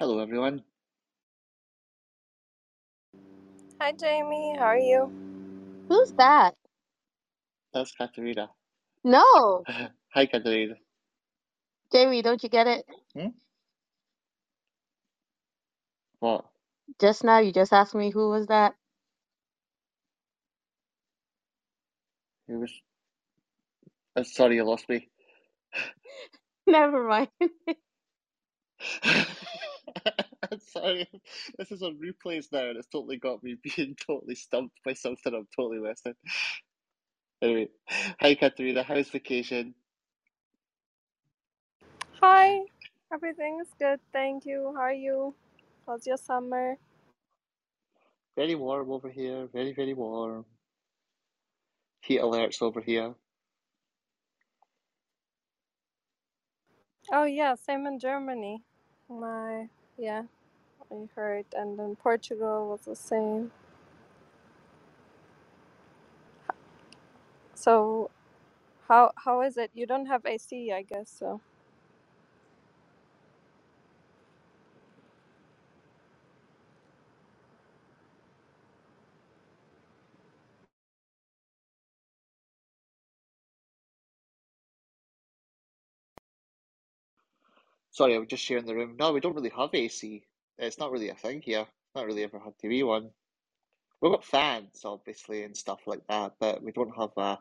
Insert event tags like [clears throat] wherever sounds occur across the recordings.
Hello, everyone. Hi, Jamie. How are you? Who's that? That's Katerina. No, [laughs] Hi, Katerina. Jamie, don't you get it? Hmm? What? Just now, you just asked me who was that. It was. I'm sorry, you lost me. [laughs] Never mind. [laughs] Sorry. [laughs] This is on replays now, and it's totally got me [laughs] being totally stumped by something I'm totally missing. Anyway, hi, Katerina. How's vacation? Hi. Everything is good. Thank you. How are you? How's your summer? Very warm over here. Very, very warm. Heat alerts over here. Oh, yeah, same in Germany. My, yeah, I heard. And then Portugal was the same. So, how how is it? You don't have AC, I guess, so. Sorry, I was just sharing the room. No, we don't really have AC. It's not really a thing here. Not really ever had be one. We've got fans, obviously, and stuff like that, but we don't have a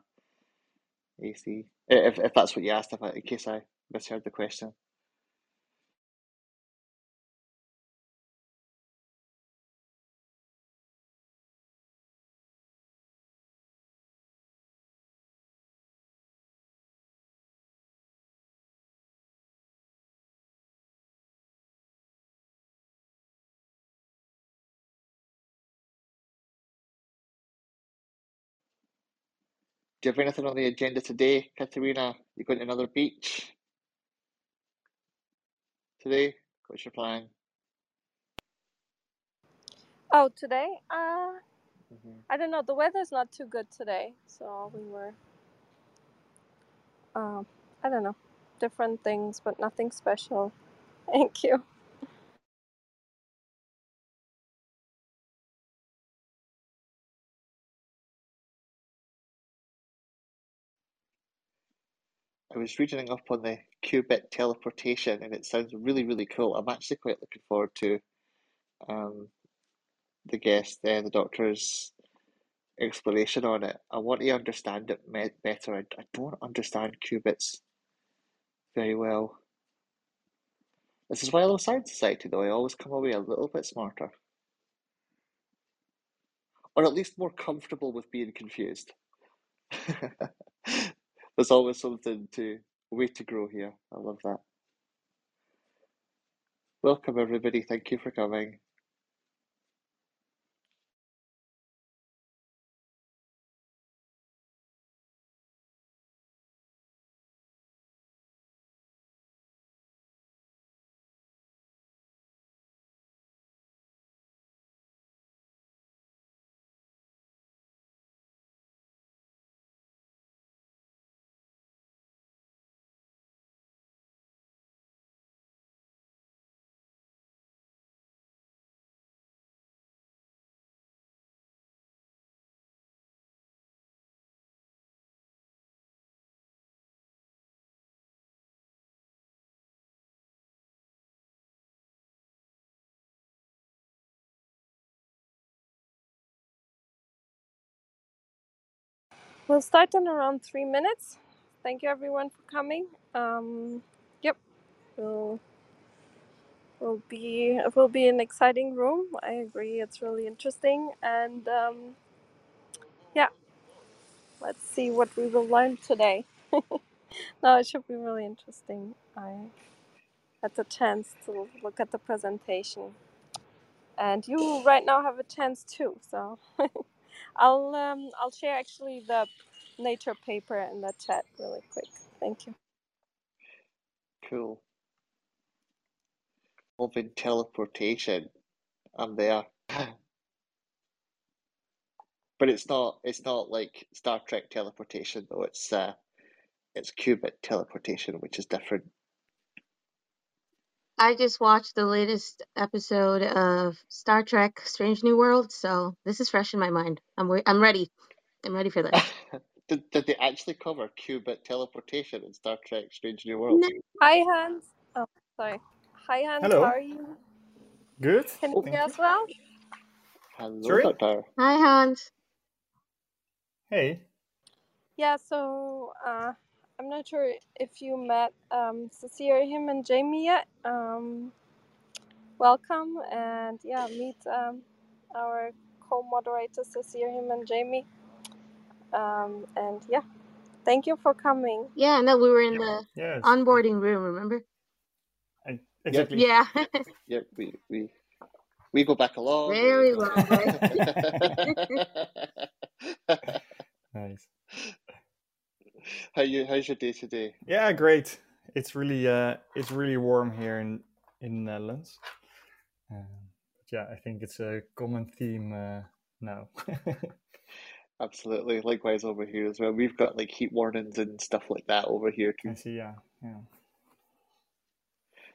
AC. If if that's what you asked, if in case I misheard the question. Do you have anything on the agenda today, Katerina? You going to another beach today? What's your plan? Oh, today? Uh, hmm I don't know. The weather's not too good today, so we were, um, I don't know, different things, but nothing special. [laughs] Thank you. I was reading up on the qubit teleportation, and it sounds really, really cool. I'm actually quite looking forward to um, the guest, uh, the doctor's explanation on it. I want to understand it me better. I, I don't understand qubits very well. This is why I love Science Society, though. I always come away a little bit smarter, or at least more comfortable with being confused. [laughs] There's always something to way to grow here. I love that. Welcome, everybody. Thank you for coming. We'll start in around three minutes. Thank you, everyone, for coming. Um, yep, we'll will be it will be an exciting room. I agree, it's really interesting, and um, yeah, let's see what we will learn today. [laughs] No, it should be really interesting. I had the chance to look at the presentation, and you right now have a chance too. So [laughs] I'll um, I'll share actually the nature paper in the chat really quick. Thank you. Cool. Open teleportation. I'm there. [laughs] But it's not it's not like Star Trek teleportation though. It's uh it's qubit teleportation, which is different. I just watched the latest episode of Star Trek: Strange New World, so this is fresh in my mind. I'm re- I'm ready. I'm ready for this. [laughs] did, did they actually cover qubit teleportation in Star Trek Strange New World? No. Hi, Hans. Oh, sorry. Hi, Hans. Hello. How are you? Good. Can you Thank hear you. us well? Hello, Sorry? Doctor. Hi, Hans. Hey. Yeah, so uh, I'm not sure if you met um, Cecilia, him, and Jamie yet. Um, welcome, and yeah, meet um, our co-moderators, Cecilia, him, and Jamie. Um, and yeah, thank you for coming. Yeah, no, we were in the Yes. onboarding room. Remember? I- Exactly. Yeah. Yep, we, we, we go back a long way. Very long way. [laughs] [laughs] [laughs] Nice. How you? How's your day today? Yeah, great. It's really uh, it's really warm here in in the Netherlands. Um, yeah, I think it's a common theme uh, now. [laughs] Absolutely. Likewise over here as well. We've got like heat warnings and stuff like that over here too. I see. Yeah, yeah.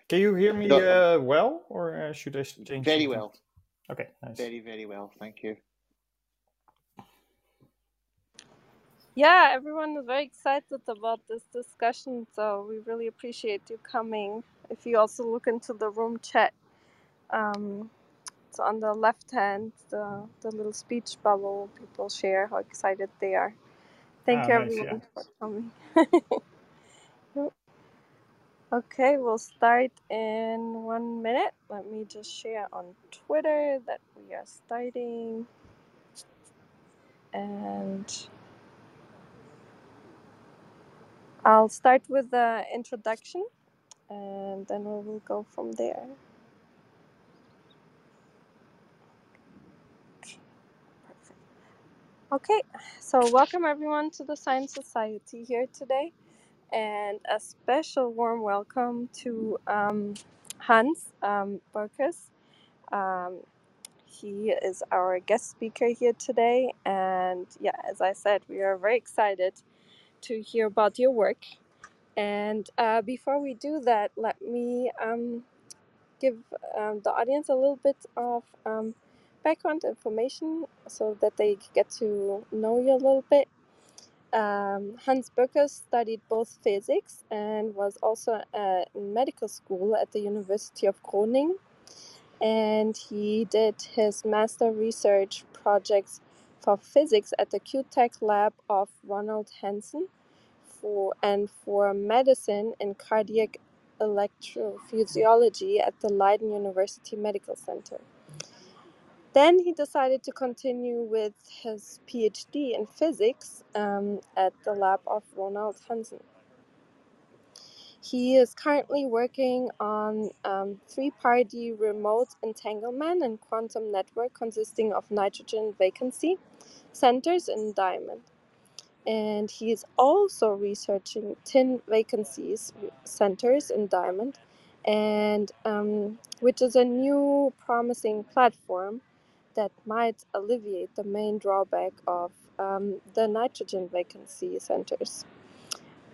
Can you hear me uh, well, or uh, should I change? Very something? well. Okay, nice. Very, very well. Thank you. Yeah, everyone is very excited about this discussion, so we really appreciate you coming. If you also look into the room chat, um, it's on the left hand, the, the little speech bubble, people share how excited they are. Thank Ah, you, nice, everyone, yeah. for coming. [laughs] Okay, we'll start in one minute. Let me just share on Twitter that we are starting. And I'll start with the introduction and then we will go from there. Okay, so welcome everyone to the Science Society here today, and a special warm welcome to um, Hans um, Beukers. Um, he is our guest speaker here today, and yeah, as I said, we are very excited to hear about your work. And uh, before we do that, let me um, give um, the audience a little bit of um, background information so that they get to know you a little bit. Um, Hans Beukers studied both physics and was also at medical school at the University of Groningen. And he did his master research projects for physics at the QuTech lab of Ronald Hanson for and for medicine and cardiac electrophysiology at the Leiden University Medical Center. Then he decided to continue with his PhD in physics um, at the lab of Ronald Hanson. He is currently working on um, three-party remote entanglement and quantum network consisting of nitrogen vacancy centers in diamond. And he is also researching tin vacancies centers in diamond. And um, which is a new promising platform that might alleviate the main drawback of um, the nitrogen vacancy centers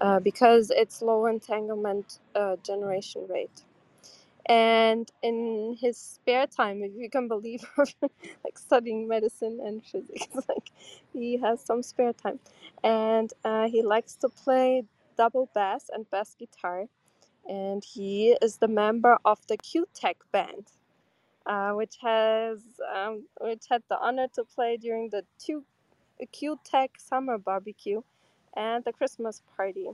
uh, because it's low entanglement uh, generation rate and in his spare time if you can believe [laughs] like studying medicine and physics [laughs] like he has some spare time. And uh, he likes to play double bass and bass guitar. And he is the member of the QuTech band uh, which has um, which had the honor to play during the two QuTech summer barbecue and the christmas party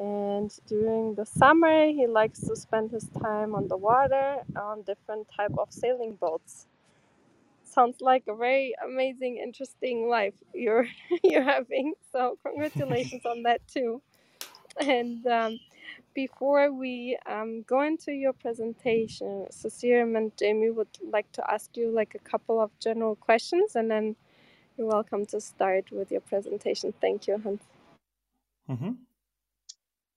and during the summer he likes to spend his time on the water on different type of sailing boats. Sounds like a very amazing interesting life you're [laughs] you're having so congratulations on that [laughs] too. And um, before we um, go into your presentation cecilia and jamie would like to ask you like a couple of general questions and then you're welcome to start with your presentation. Thank you Hans. hmm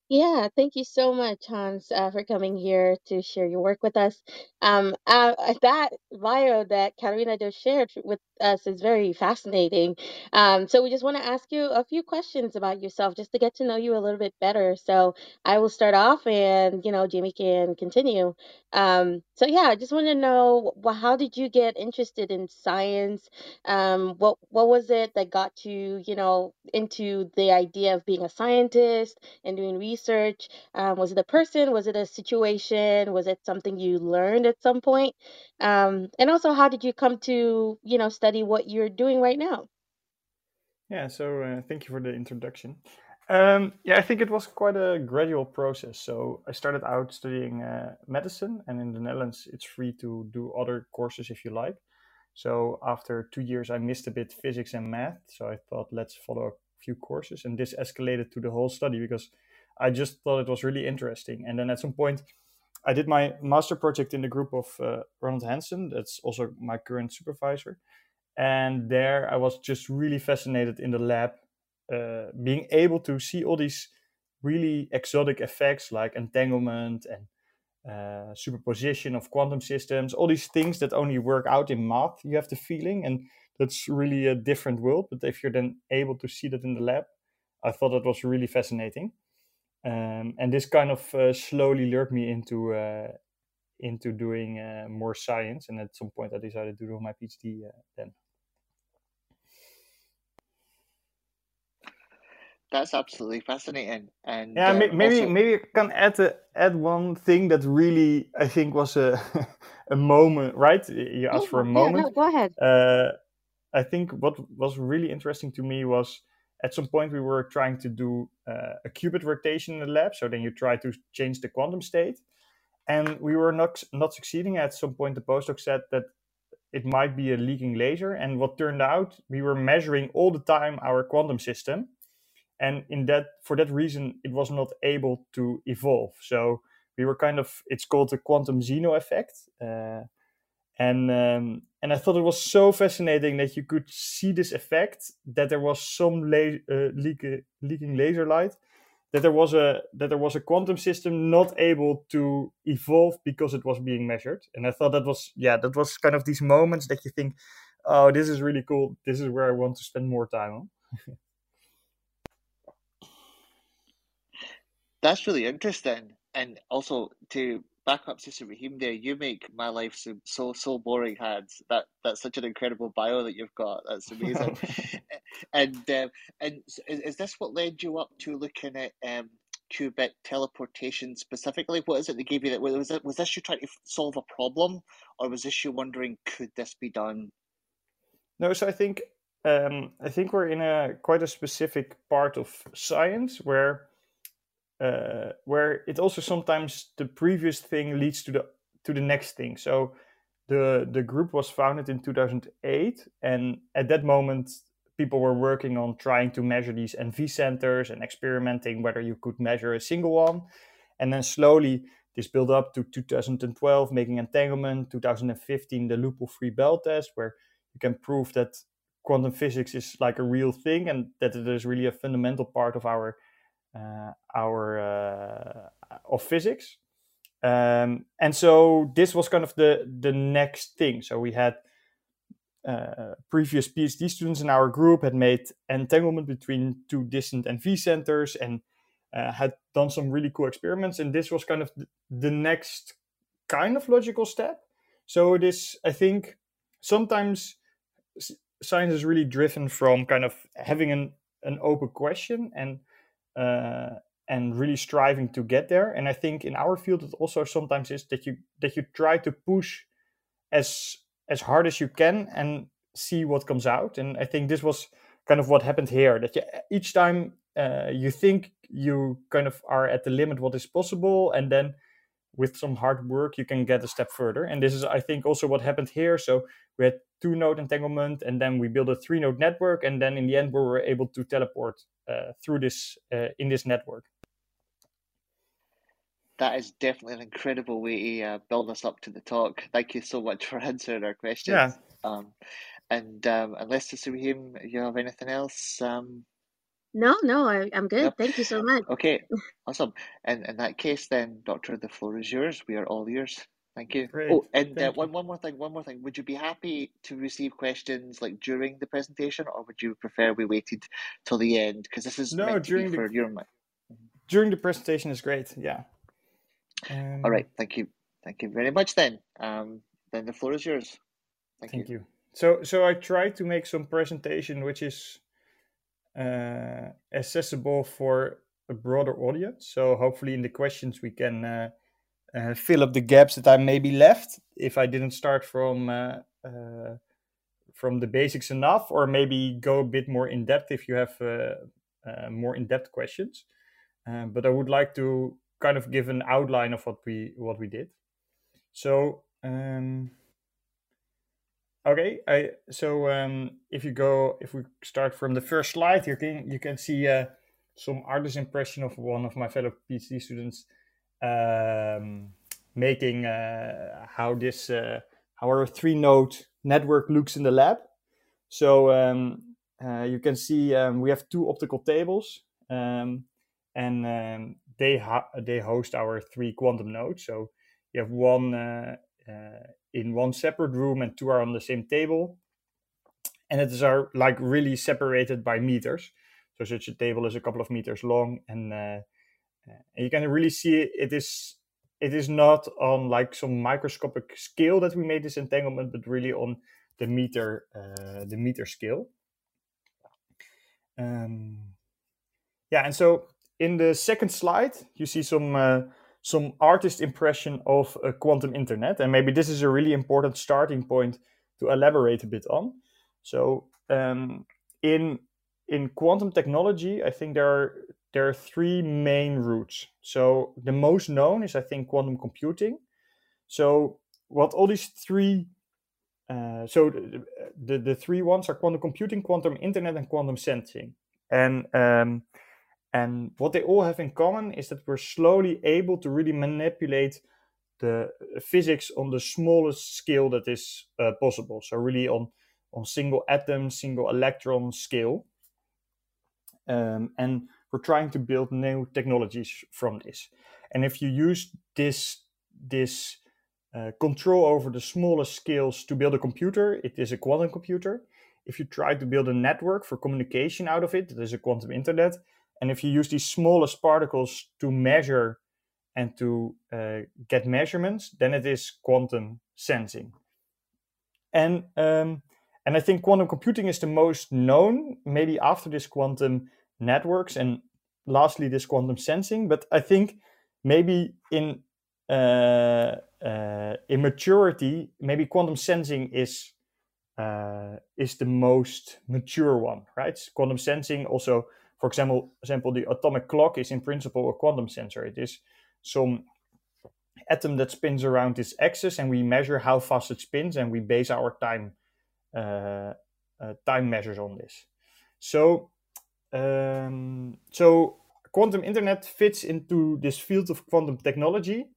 Yeah, thank you so much, Hans, uh, for coming here to share your work with us. Um, uh, uh, that bio that Katarina just shared with us is very fascinating. Um, so we just want to ask you a few questions about yourself, just to get to know you a little bit better. So I will start off, and you know, Jamie can continue. Um, so yeah, I just want to know, wh- how did you get interested in science? Um, what what was it that got you, you know, into the idea of being a scientist? and doing research? Um, was it a person? Was it a situation? Was it something you learned at some point? Um, and also, how did you come to, you know, study what you're doing right now? Yeah, so uh, thank you for the introduction. Um, yeah, I think it was quite a gradual process. So I started out studying uh, medicine, and in the Netherlands, it's free to do other courses if you like. So after two years, I missed a bit physics and math. So I thought, let's follow a few courses, and this escalated to the whole study because I just thought it was really interesting. And then at some point, I did my master project in the group of uh, Ronald Hanson. That's also my current supervisor. And there I was just really fascinated in the lab, uh, being able to see all these really exotic effects like entanglement and uh, superposition of quantum systems, all these things that only work out in math, you have the feeling. And that's really a different world. But if you're then able to see that in the lab, I thought that was really fascinating. Um, and this kind of uh, slowly lured me into uh, into doing uh, more science. And at some point, I decided to do my PhD uh, then. That's absolutely fascinating. And Yeah, um, maybe also, maybe I can add uh, add one thing that really I think was a [laughs] a moment, right? You asked for Yeah, a yeah, no, moment. go ahead. Uh, I think what was really interesting to me was at some point we were trying to do uh, a qubit rotation in the lab. So then you try to change the quantum state, and we were not not succeeding. At some point, the postdoc said that it might be a leaking laser, and what turned out we were measuring all the time our quantum system, and in that for that reason it was not able to evolve. So we were kind of it's called the quantum Zeno effect. Uh, and um, and I thought it was so fascinating that you could see this effect that there was some la- uh, leak, leaking laser light that there was a that there was a quantum system not able to evolve because it was being measured. And I thought that was yeah that was kind of these moments that you think oh this is really cool. This is where I want to spend more time on. [laughs] That's really interesting. And also to back up Sister Rahim there, you make my life so so, so boring, Hans. That that's such an incredible bio that you've got. That's amazing. [laughs] and um, and is, is this what led you up to looking at um, qubit teleportation specifically? What is it that gave you that? Was it was this you trying to solve a problem, or was this you wondering could this be done? no so I think um, I think we're in a quite a specific part of science where uh, where it also sometimes the previous thing leads to the to the next thing. So the the group was founded in 2008, and at that moment, people were working on trying to measure these NV centers and experimenting whether you could measure a single one, and then slowly this built up to 2012, making entanglement. 2015, the loophole-free Bell test, where you can prove that quantum physics is like a real thing and that it is really a fundamental part of our our uh, of physics. Um, and so this was kind of the the next thing. So we had uh, previous PhD students in our group had made entanglement between two distant NV centers and uh, had done some really cool experiments. And this was kind of the, the next kind of logical step. So it is, I think, sometimes science is really driven from kind of having an, an open question and uh, and really striving to get there. And I think in our field, it also sometimes is that you that you try to push as as hard as you can and see what comes out. And I think this was kind of what happened here. That you, each time uh, you think you kind of are at the limit what is possible, and then with some hard work you can get a step further. And this is, I think, also what happened here. So we had two node entanglement, and then we built a three node network, and then in the end we were able to teleport uh, through this uh, in this network. That is definitely an incredible way to uh, build us up to the talk. Thank you so much [laughs] for answering our questions. Yeah. Um, and um, unless Sister Rahim, you have anything else? Um, No, no, I, I'm good. Yep. Thank you so much. Okay, awesome. And in that case, then, Doctor, the floor is yours. We are all ears. Thank you. Great. Oh, and uh, one one more thing. One more thing. Would you be happy to receive questions like during the presentation, or would you prefer we waited till the end? Because this is No, during the- for your mind. During the presentation is great. Yeah. Um, All right. Thank you. Thank you very much. Then, um, then the floor is yours. Thank, Thank you. you. So, so I try to make some presentation which is uh, accessible for a broader audience. So hopefully, in the questions, we can uh, uh, fill up the gaps that I maybe left if I didn't start from uh, uh, from the basics enough, or maybe go a bit more in depth if you have uh, uh, more in depth questions. Um, but I would like to kind of give an outline of what we what we did. So. Um, Okay, I so um, if you go if we start from the first slide, you can you can see uh, some artist impression of one of my fellow PhD students um, making uh, how this uh, our three node network looks in the lab. So um, uh, you can see um, we have two optical tables, um, and um, they they host our three quantum nodes. So you have one in one separate room and two are on the same table and it is are like really separated by meters so such a table is a couple of meters long and, uh, and you can really see it, it is it is not on like some microscopic scale that we made this entanglement but really on the meter uh, the meter scale. Um, yeah and so in the second slide you see some uh, some artist impression of a quantum internet and maybe this is a really important starting point to elaborate a bit on. So um, in in quantum technology i think there are there are three main routes so the most known is i think quantum computing so what all these three uh, so the, the, the three ones are quantum computing quantum internet and quantum sensing and um, and what they all have in common is that we're slowly able to really manipulate the physics on the smallest scale that is uh, possible. So really on on single atom, single electron scale. Um, and we're trying to build new technologies from this. And if you use this this uh, control over the smallest scales to build a computer, it is a quantum computer. If you try to build a network for communication out of it, it is a quantum internet. And if you use these smallest particles to measure and to uh, get measurements, then it is quantum sensing. And um, and I think quantum computing is the most known, maybe after this quantum networks, and lastly this quantum sensing. But I think maybe in uh, uh, in maturity, maybe quantum sensing is uh, is the most mature one, right? Quantum sensing also for example, example, the atomic clock is in principle a quantum sensor. It is some atom that spins around this axis, and we measure how fast it spins, and we base our time uh, uh, time measures on this. So, um, so quantum internet fits into this field of quantum technology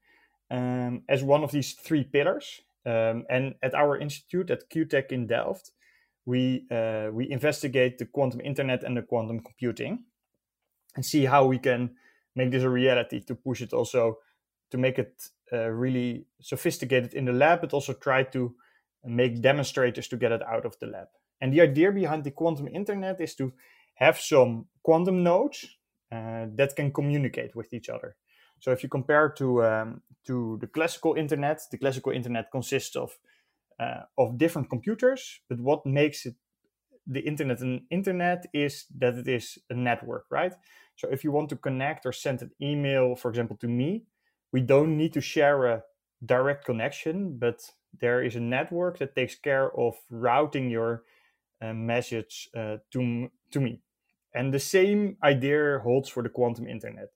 um, as one of these three pillars. Um, and at our institute at QuTech in Delft, we uh, we investigate the quantum internet and the quantum computing and see how we can make this a reality to push it also to make it uh, really sophisticated in the lab but also try to make demonstrators to get it out of the lab and the idea behind the quantum internet is to have some quantum nodes uh, that can communicate with each other so if you compare to um, to the classical internet the classical internet consists of uh, of different computers. But what makes it the internet an internet is that it is a network, right? So if you want to connect or send an email, for example, to me, we don't need to share a direct connection, but there is a network that takes care of routing your uh, message uh, to to me. And the same idea holds for the quantum internet.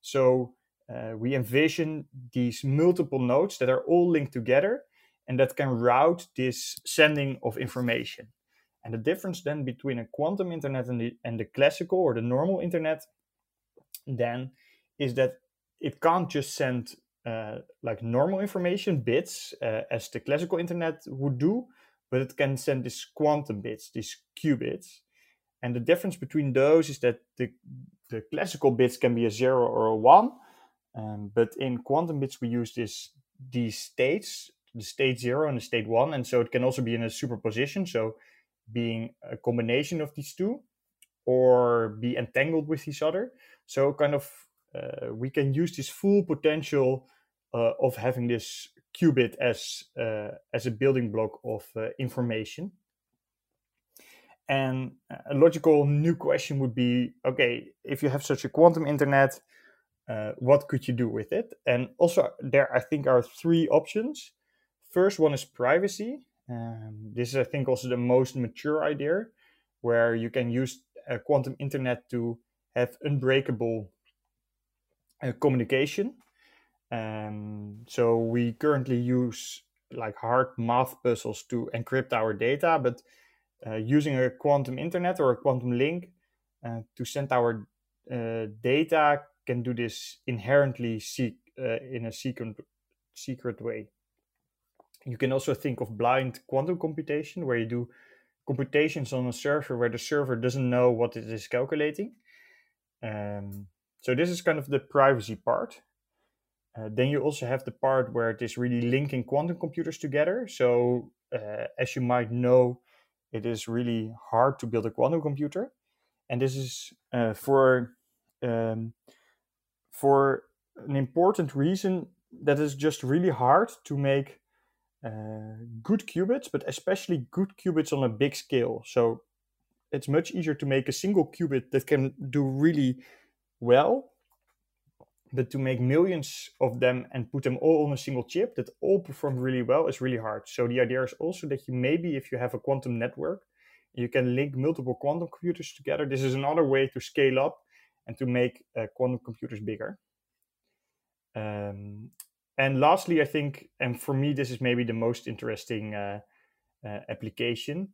So uh, we envision these multiple nodes that are all linked together and that can route this sending of information. And the difference then between a quantum internet and the, and the classical or the normal internet then is that it can't just send uh, like normal information bits uh, as the classical internet would do, but it can send these quantum bits, these qubits. And the difference between those is that the, the classical bits can be a zero or a one. Um, but in quantum bits, we use this these states, the state zero and the state one. And so it can also be in a superposition. So being a combination of these two or be entangled with each other. So kind of uh, we can use this full potential uh, of having this qubit as uh, as a building block of uh, information. And a logical new question would be okay, if you have such a quantum internet, uh, what could you do with it? And also, there I think are three options. First one is privacy. Um, this is, I think, also the most mature idea, where you can use a quantum internet to have unbreakable uh, communication. Um, so we currently use like hard math puzzles to encrypt our data, but using a quantum internet or a quantum link uh, to send our uh, data can do this inherently seek, uh, in a secret, secret way. You can also think of blind quantum computation, where you do computations on a server where the server doesn't know what it is calculating. Um, so this is kind of the privacy part. Uh, then you also have the part where it is really linking quantum computers together. So uh, as you might know, it is really hard to build a quantum computer, and this is uh, for um, for an important reason that is just really hard to make uh, good qubits, but especially good qubits on a big scale. So it's much easier to make a single qubit that can do really well, but to make millions of them and put them all on a single chip that all perform really well is really hard. So the idea is also that you maybe if you have a quantum network, you can link multiple quantum computers together. This is another way to scale up and to make uh, quantum computers bigger. Um, and lastly, I think, and for me, this is maybe the most interesting uh, uh, application,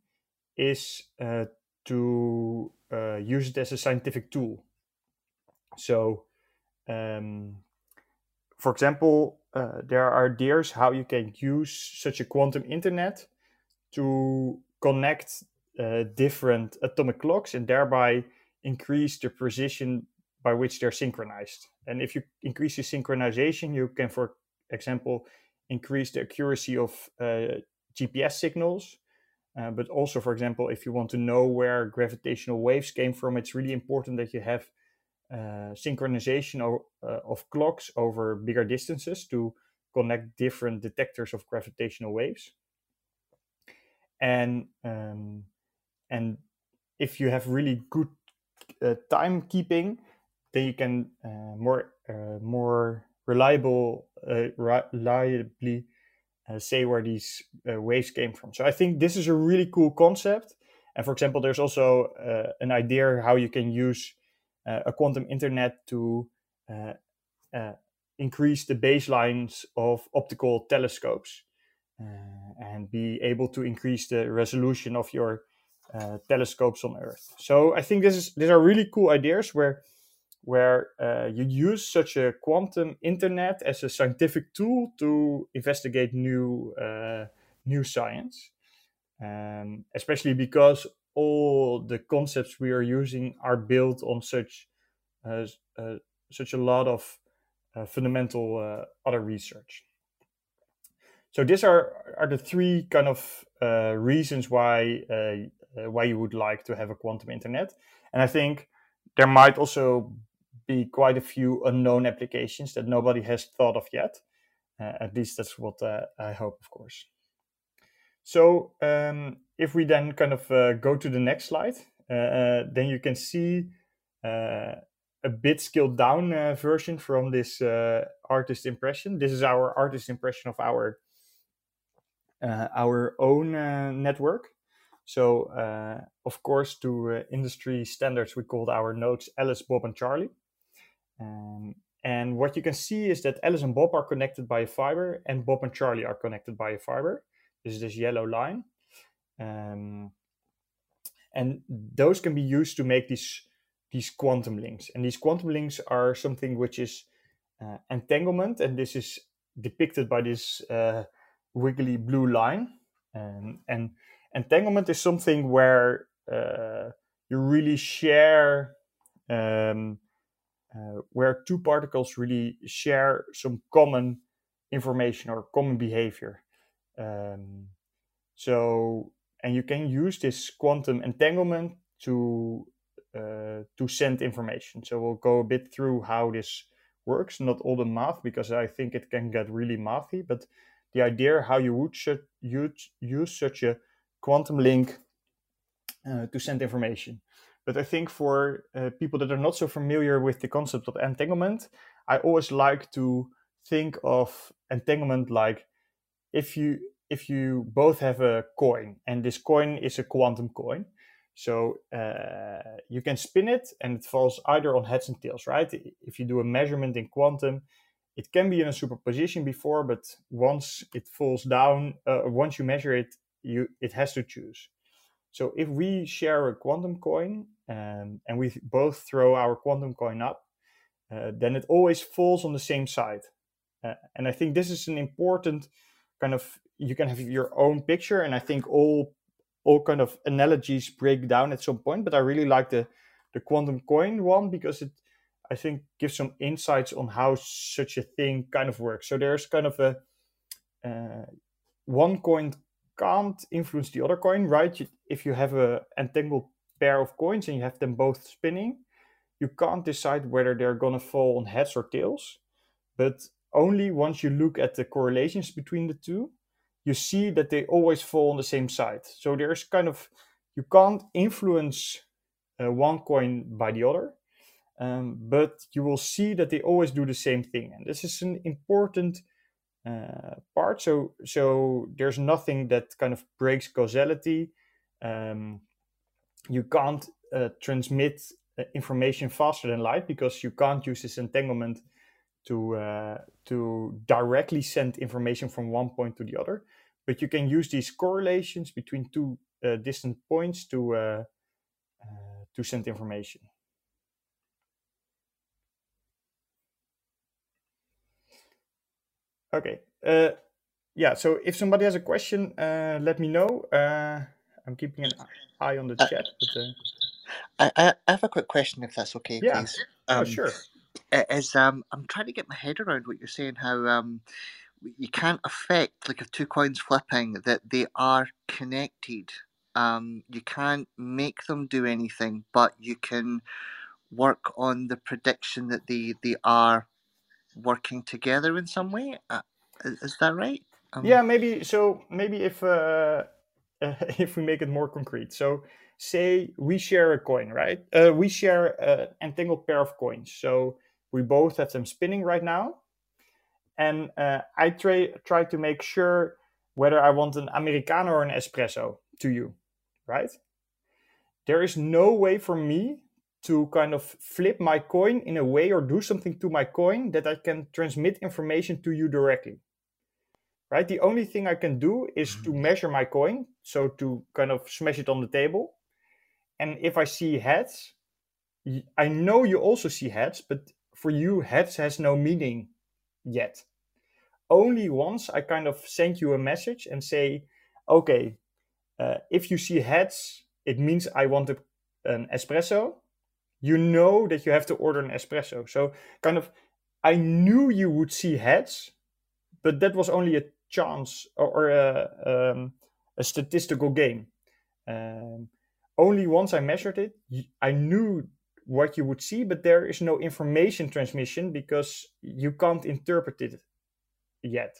is uh, to uh, use it as a scientific tool. So, um, for example, uh, there are ideas how you can use such a quantum internet to connect uh, different atomic clocks and thereby increase the precision by which they're synchronized. And if you increase the synchronization, you can, for example, increase the accuracy of uh, GPS signals. Uh, but also, for example, if you want to know where gravitational waves came from, it's really important that you have uh, synchronization of, uh, of clocks over bigger distances to connect different detectors of gravitational waves. And um, and if you have really good uh, timekeeping, then you can uh, more uh, more reliable reliably say where these waves came from. So I think this is a really cool concept. And for example, there's also an idea how you can use a quantum internet to increase the baselines of optical telescopes and be able to increase the resolution of your uh, telescopes on Earth. So I think this is these are really cool ideas where where uh, you use such a quantum internet as a scientific tool to investigate new uh, new science, um, especially because all the concepts we are using are built on such uh, uh such a lot of uh, fundamental uh, other research. So these are are the three kind of reasons why why you would like to have a quantum internet, and I think there might also be quite a few unknown applications that nobody has thought of yet. Uh, at least that's what uh, I hope, of course. So um, if we then kind of uh, go to the next slide, uh, uh, then you can see uh, a bit scaled down version from this artist impression. This is our artist impression of our our own network. So, of course, to industry standards, we called our nodes Alice, Bob, and Charlie. Um, and what you can see is that Alice and Bob are connected by a fiber, and Bob and Charlie are connected by a fiber. Is this yellow line. Um, and those can be used to make these these quantum links. And these quantum links are something which is uh, entanglement, and this is depicted by this uh, wiggly blue line. Um, and entanglement is something where uh, you really share um, where two particles really share some common information or common behavior. Um, so, and you can use this quantum entanglement to uh, to send information. So we'll go a bit through how this works, not all the math because I think it can get really mathy, but the idea how you would use, use such a quantum link uh, to send information. But I think for uh, people that are not so familiar with the concept of entanglement, I always like to think of entanglement like if you if you both have a coin and this coin is a quantum coin so uh, you can spin it and it falls either on heads and tails right? If you do a measurement in quantum it can be in a superposition before but once it falls down uh, once you measure it you it has to choose. So if we share a quantum coin um, and we both throw our quantum coin up uh, then it always falls on the same side. Uh, and I think this is an important kind of you can have your own picture, and I think all all kind of analogies break down at some point. But I really like the the quantum coin one because it I think gives some insights on how such a thing kind of works. So there's kind of a uh, one coin can't influence the other coin, right? If you have a entangled pair of coins and you have them both spinning, you can't decide whether they're gonna fall on heads or tails. But only once you look at the correlations between the two, you see that they always fall on the same side. So there's kind of, you can't influence uh, one coin by the other, um, but you will see that they always do the same thing. And this is an important uh, part. So, so there's nothing that kind of breaks causality. Um, you can't uh, transmit uh, information faster than light because you can't use this entanglement to uh, to directly send information from one point to the other, but you can use these correlations between two uh, distant points to uh, uh to send information. Okay. Uh, yeah. So if somebody has a question, uh, let me know. I'm keeping an eye on the chat. But, I, I have a quick question, if that's okay, yeah. please. Um, oh, sure is um I'm trying to get my head around what you're saying. How um you can't affect like if two coins flipping that they are connected. Um, you can't make them do anything, but you can work on the prediction that they they are working together in some way. Uh, is, is that right? Um, yeah, maybe. So maybe if uh, [laughs] if we make it more concrete, so say we share a coin, right? Uh, we share an entangled pair of coins. So we both have them spinning right now. And uh, I try, try to make sure whether I want an Americano or an espresso to you, right? There is no way for me to kind of flip my coin in a way or do something to my coin that I can transmit information to you directly. Right? The only thing I can do is to mm-hmm. measure my coin, so to kind of smash it on the table. And if I see heads, I know you also see heads, but for you, heads has no meaning yet. Only once I kind of send you a message and say, okay, uh, if you see heads, it means I want a, an espresso. You know that you have to order an espresso. So, kind of, I knew you would see heads, but that was only a chance or, or a, um, a statistical game. Um, only once I measured it, I knew what you would see, but there is no information transmission because you can't interpret it yet.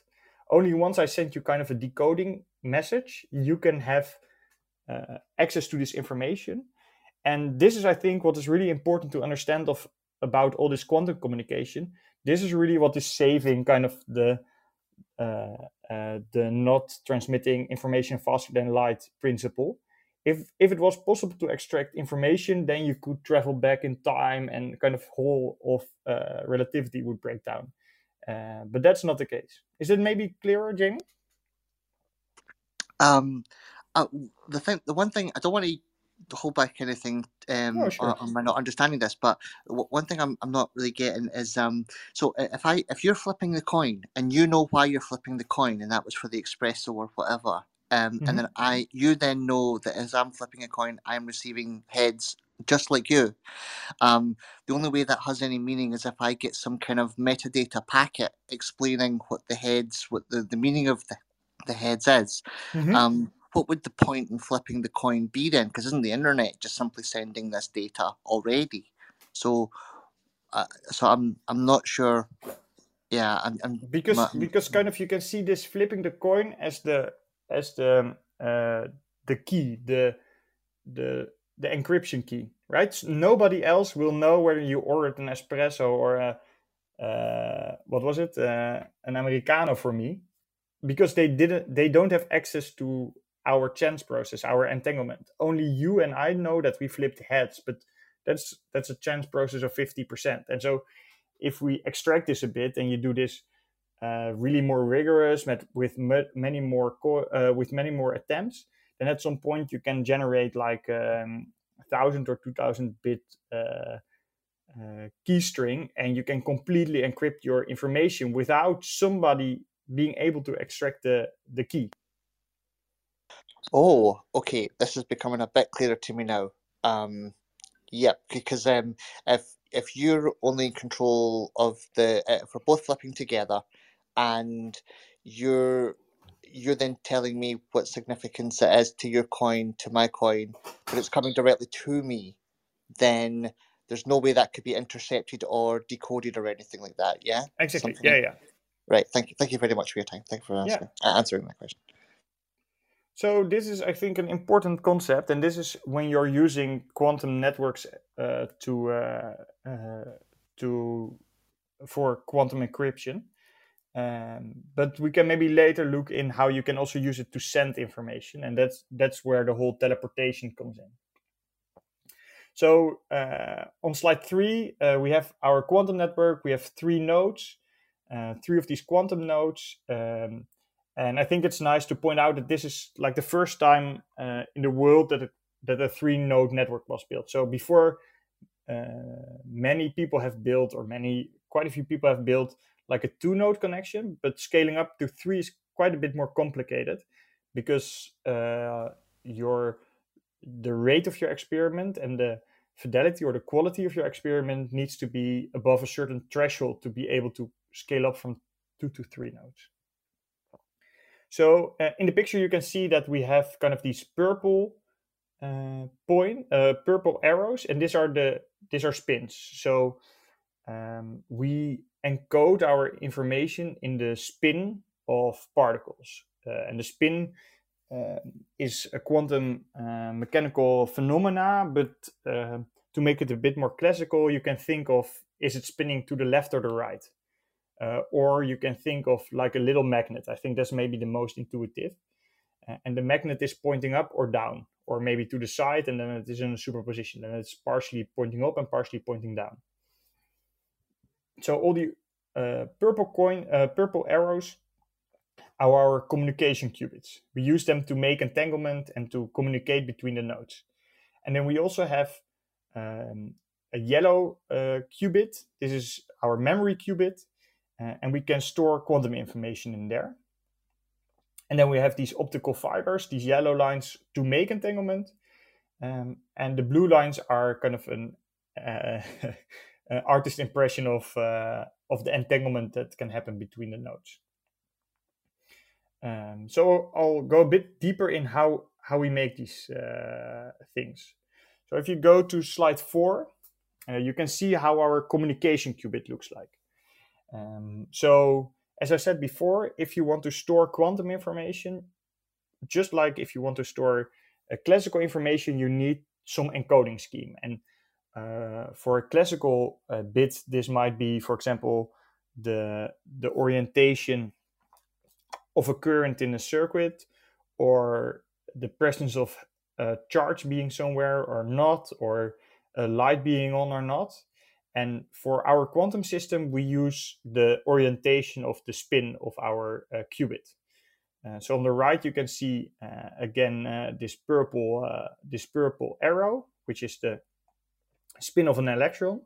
Only once I sent you kind of a decoding message, you can have uh, access to this information. And this is, I think, what is really important to understand of about all this quantum communication. This is really what is saving kind of the uh, uh, the not transmitting information faster than light principle if if it was possible to extract information, then you could travel back in time and kind of whole of uh, relativity would break down. Uh, but that's not the case. Is it maybe clearer, Jamie? Um, uh, the thing, the one thing I don't want to hold back anything um, oh, sure. on, on, my not understanding this, but one thing I'm, I'm not really getting is um, so if I if you're flipping the coin and you know why you're flipping the coin and that was for the espresso or whatever, um, Mhm. and then I you then know that as I'm flipping a coin, I'm receiving heads just like you. Um, the only way that has any meaning is if I get some kind of metadata packet explaining what the heads, what the, the meaning of the, the heads is. Mhm. Um, what would the point in flipping the coin be then? Because isn't the internet just simply sending this data already? So, uh, so I'm I'm not sure. Yeah, I'm, I'm because ma- because kind of you can see this flipping the coin as the as the uh, the key the the the encryption key right? S- nobody else will know whether you ordered an espresso or a uh, what was it? Uh, an americano for me because they didn't they don't have access to our chance process our entanglement. Only you and i know that we flipped heads but that's that's a chance process of 50% and so if we extract this a bit and you do this uh, really more rigorous met, with many more uh, with many more attempts then at some point you can generate like um, a thousand or two thousand bit uh, uh, key string and you can completely encrypt your information without somebody being able to extract the, the key Oh, okay. This is becoming a bit clearer to me now. Um, yep, because um, if if you're only in control of the uh, if we're both flipping together, and you're you're then telling me what significance it is to your coin to my coin, but it's coming directly to me, then there's no way that could be intercepted or decoded or anything like that. Yeah. exactly Something yeah like- yeah Right. Thank you. Thank you very much for your time. Thank you for Yeah. answering, uh, answering my question. So this is, I think, an important concept, and this is when you're using quantum networks uh, to uh, uh, to for quantum encryption. Um, but we can maybe later look in how you can also use it to send information, and that's that's where the whole teleportation comes in. So uh, on slide three, uh, we have our quantum network. We have three nodes, uh, three of these quantum nodes. Um, and I think it's nice to point out that this is like the first time uh, in the world that it, that a three node network was built. So before, uh, many people have built, or many quite a few people have built like a two node connection, but scaling up to three is quite a bit more complicated because uh, your the rate of your experiment and the fidelity or the quality of your experiment needs to be above a certain threshold to be able to scale up from two to three nodes. So uh, in the picture, you can see that we have kind of these purple uh, point, uh, purple arrows, and these are the these are spins. So um, we encode our information in the spin of particles, uh, and the spin uh, is a quantum uh, mechanical phenomena. But uh, to make it a bit more classical, you can think of is it spinning to the left or the right? uh, or you can think of like a little magnet. I think that's maybe the most intuitive. Uh, and the magnet is pointing up or down, or maybe to the side, and then it is in a superposition, and it's partially pointing up and partially pointing down. So all the uh, purple coin, uh, purple arrows are our communication qubits. We use them to make entanglement and to communicate between the nodes. And then we also have um, a yellow uh, qubit. This is our memory qubit uh, and we can store quantum information in there. And then we have these optical fibers, these yellow lines to make entanglement. Um, and the blue lines are kind of an, [laughs] uh, artist impression of, uh, of the entanglement that can happen between the nodes. Um, so I'll go a bit deeper in how, how we make these uh, things. So if you go to slide four, uh, you can see how our communication qubit looks like. Um, so, as I said before, if you want to store quantum information, just like if you want to store uh, classical information, you need some encoding scheme. And uh, for a classical uh, bit, this might be, for example, the the orientation of a current in a circuit, or the presence of a charge being somewhere or not, or a light being on or not. And for our quantum system, we use the orientation of the spin of our uh, qubit. Uh, so on the right, you can see uh, again uh, this purple this purple arrow, which is the spin of an electron.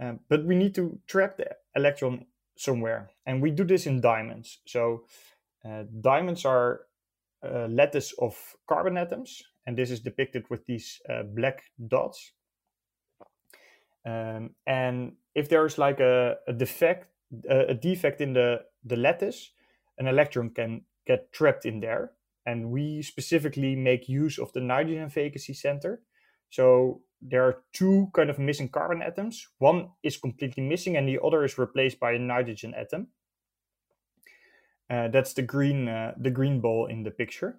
Um, but we need to trap the electron somewhere, and we do this in diamonds. So diamonds are uh, lattice of carbon atoms, and this is depicted with these uh, black dots. Um, and if there's like a, a defect, a defect in the, the lattice, an electron can get trapped in there. And we specifically make use of the nitrogen vacancy center. So there are two kind of missing carbon atoms. One is completely missing, and the other is replaced by a nitrogen atom. Uh, that's the green uh, the green ball in the picture.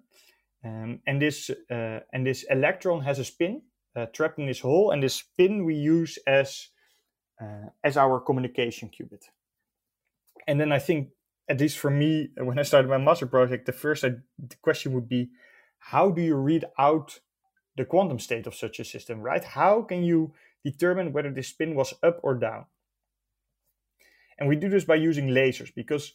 Um, and this uh, and this electron has a spin uh, trapped in this hole, and this spin we use as uh, as our communication qubit. And then I think, at least for me, when I started my master project, the first I, the question would be, how do you read out the quantum state of such a system? Right? How can you determine whether the spin was up or down? And we do this by using lasers because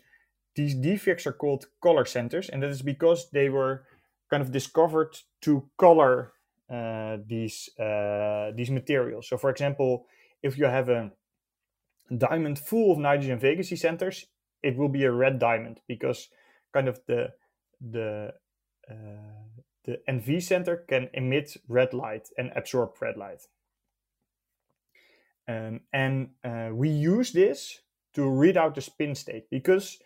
these defects are called color centers, and that is because they were kind of discovered to color uh, these uh, these materials. So, for example, if you have a diamond full of nitrogen vacancy centers, it will be a red diamond because kind of the the uh, the NV center can emit red light and absorb red light. Um, and uh, we use this to read out the spin state because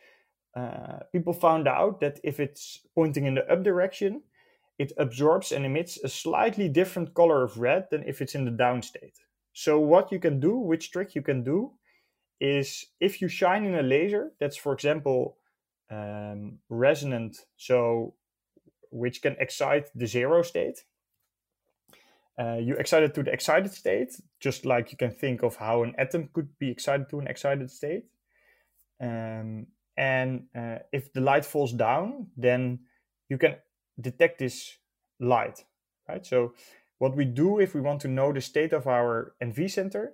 uh, people found out that if it's pointing in the up direction, it absorbs and emits a slightly different color of red than if it's in the down state. So what you can do, which trick you can do, is if you shine in a laser that's, for example, um, resonant, so which can excite the zero state. Uh, you excite it to the excited state, just like you can think of how an atom could be excited to an excited state. Um, and uh, if the light falls down, then you can detect this light, right? So what we do if we want to know the state of our NV center,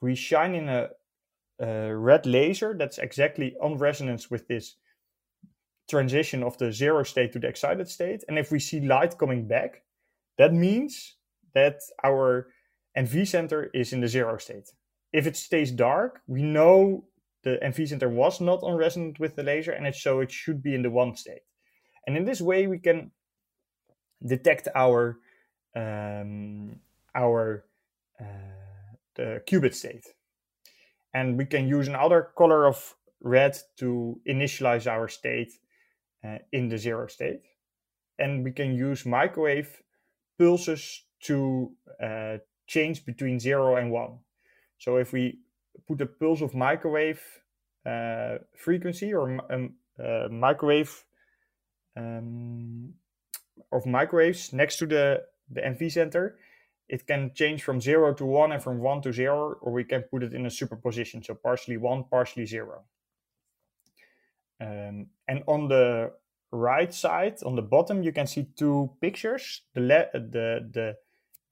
we shine in a, a red laser that's exactly on resonance with this transition of the zero state to the excited state. And if we see light coming back, that means that our NV center is in the zero state. If it stays dark, we know the NV center was not on resonant with the laser, and it, so it should be in the one state. And in this way, we can detect our um, our uh, the qubit state, and we can use another color of red to initialize our state uh, in the zero state, and we can use microwave pulses to uh, change between zero and one. So if we put a pulse of microwave uh, frequency or um, uh, microwave um, of microwaves next to the, the NV center, it can change from zero to one and from one to zero, or we can put it in a superposition, so partially one, partially zero. Um, and on the right side, on the bottom, you can see two pictures. The the the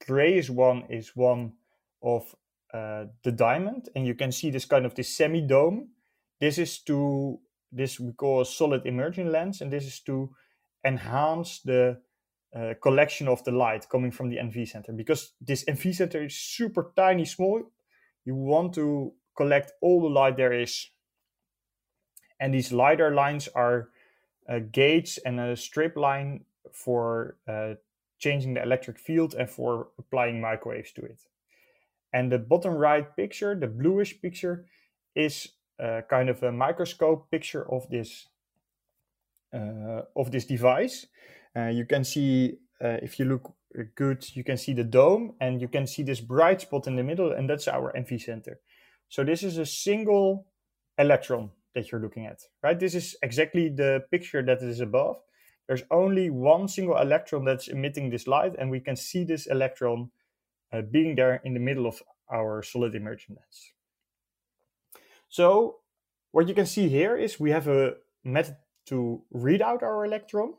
grayish one is one of uh, the diamond, and you can see this kind of this semi dome. This is to this we call a solid immersion lens, and this is to enhance the uh, collection of the light coming from the NV center because this NV center is super tiny, small. You want to collect all the light there is, and these LiDAR lines are a gauge and a strip line for uh, changing the electric field and for applying microwaves to it. And the bottom right picture, the bluish picture, is uh, kind of a microscope picture of this uh, of this device. Uh, you can see uh, if you look good, you can see the dome, and you can see this bright spot in the middle, and that's our NV center. So this is a single electron that you're looking at, right? This is exactly the picture that is above. There's only one single electron that's emitting this light, and we can see this electron uh, being there in the middle of our solid immersion lens. So what you can see here is we have a method to read out our electron.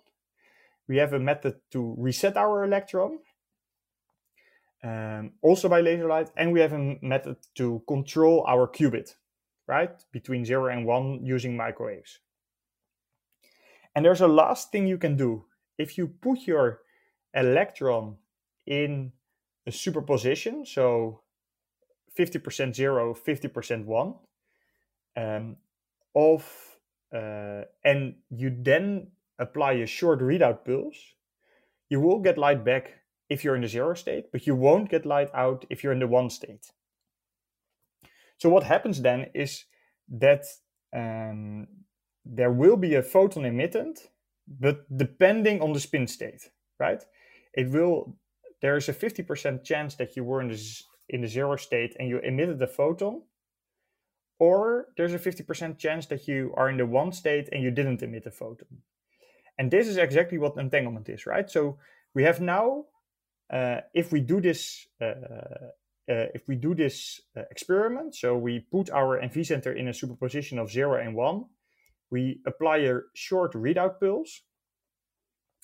We have a method to reset our electron, um, also by laser light, and we have a method to control our qubit, right, between 0 and 1 using microwaves. And there's a last thing you can do. If you put your electron in a superposition, so 50% 0, 50% 1, um, of uh, and you then apply a short readout pulse, you will get light back if you're in the zero state, but you won't get light out if you're in the one state. So what happens then is that um, there will be a photon emitted, but depending on the spin state, right? It will. There is a 50% chance that you were in the in the zero state and you emitted the photon, or there's a 50% chance that you are in the one state and you didn't emit a photon. And this is exactly what entanglement is, right? So we have now, uh, if we do this, uh, uh, if we do this uh, experiment, so we put our NV center in a superposition of zero and one, we apply a short readout pulse,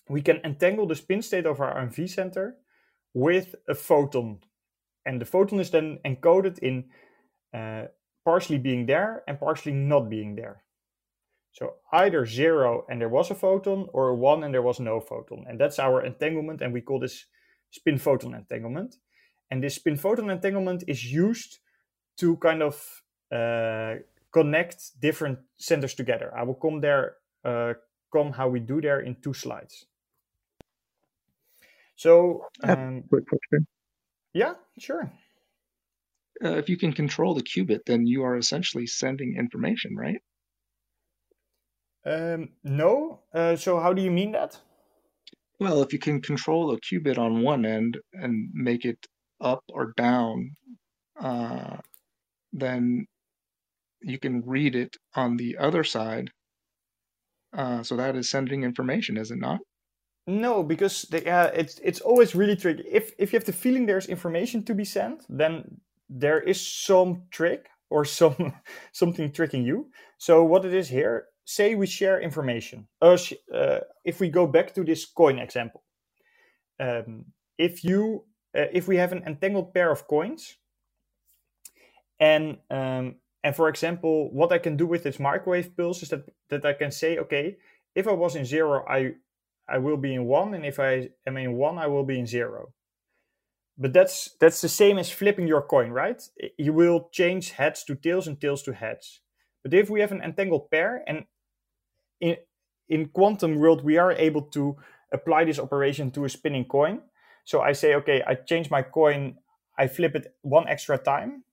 we can entangle the spin state of our NV center with a photon. And the photon is then encoded in uh, partially being there and partially not being there. So either zero and there was a photon or one and there was no photon. And that's our entanglement and we call this spin photon entanglement. And this spin photon entanglement is used to kind of uh, connect different centers together. I will come there, uh, come how we do there in two slides. So, um, quick question. Yeah, sure. Uh, if you can control the qubit, then you are essentially sending information, right? Um, no. Uh, so how do you mean that? Well, if you can control a qubit on one end and make it up or down, uh, then you can read it on the other side. Uh, so that is sending information, is it not? No, because the, uh, it's it's always really tricky. If if you have the feeling there's information to be sent, then there is some trick or some [laughs] something tricking you. So what it is here, say we share information. Uh, uh, if we go back to this coin example, um, if you uh, if we have an entangled pair of coins, and um, and for example, what I can do with this microwave pulse is that that I can say, okay, if I was in zero, I I will be in one, and if I am in one, I will be in zero. But that's that's the same as flipping your coin, right? You will change heads to tails and tails to heads. But if we have an entangled pair, and in in quantum world we are able to apply this operation to a spinning coin. So I say, okay, I change my coin, I flip it one extra time.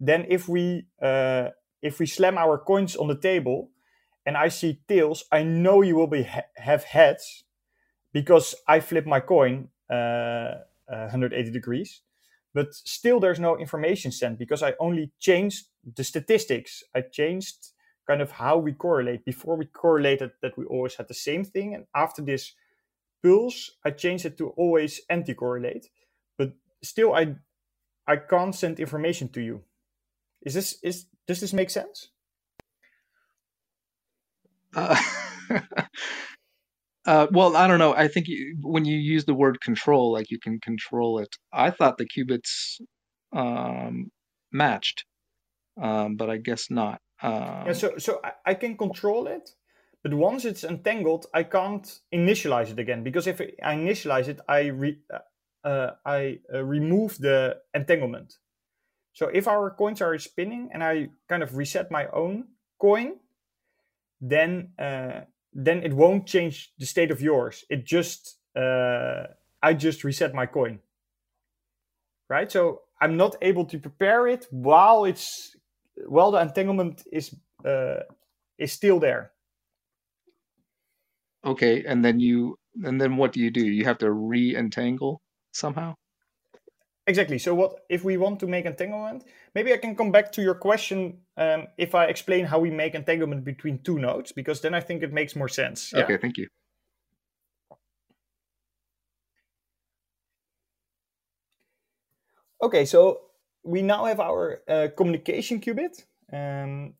Then if we uh, if we slam our coins on the table, and I see tails, I know you will be ha- have heads because I flip my coin uh, uh, 180 degrees. But still, there's no information sent because I only changed the statistics. I changed kind of how we correlate. Before we correlated that we always had the same thing, and after this pulse, I changed it to always anti-correlate. But still, I I can't send information to you. Is this is does this make sense? Uh, [laughs] uh, well, I don't know. I think you, when you use the word control, like you can control it. I thought the qubits um, matched, um, but I guess not. Um, yeah, so so I, I can control it, but once it's entangled, I can't initialize it again because if I initialize it, I re, uh, uh, I uh, remove the entanglement. So if our coins are spinning and I kind of reset my own coin, then uh, then it won't change the state of yours. It just uh, I just reset my coin, right? So I'm not able to prepare it while it's while the entanglement is uh, is still there. Okay, and then you and then what do you do? You have to re-entangle somehow. Exactly. So what if we want to make entanglement? Maybe I can come back to your question um, if I explain how we make entanglement between two nodes, because then I think it makes more sense. Yeah? Okay, thank you. Okay, so we now have our uh, communication qubit. Um,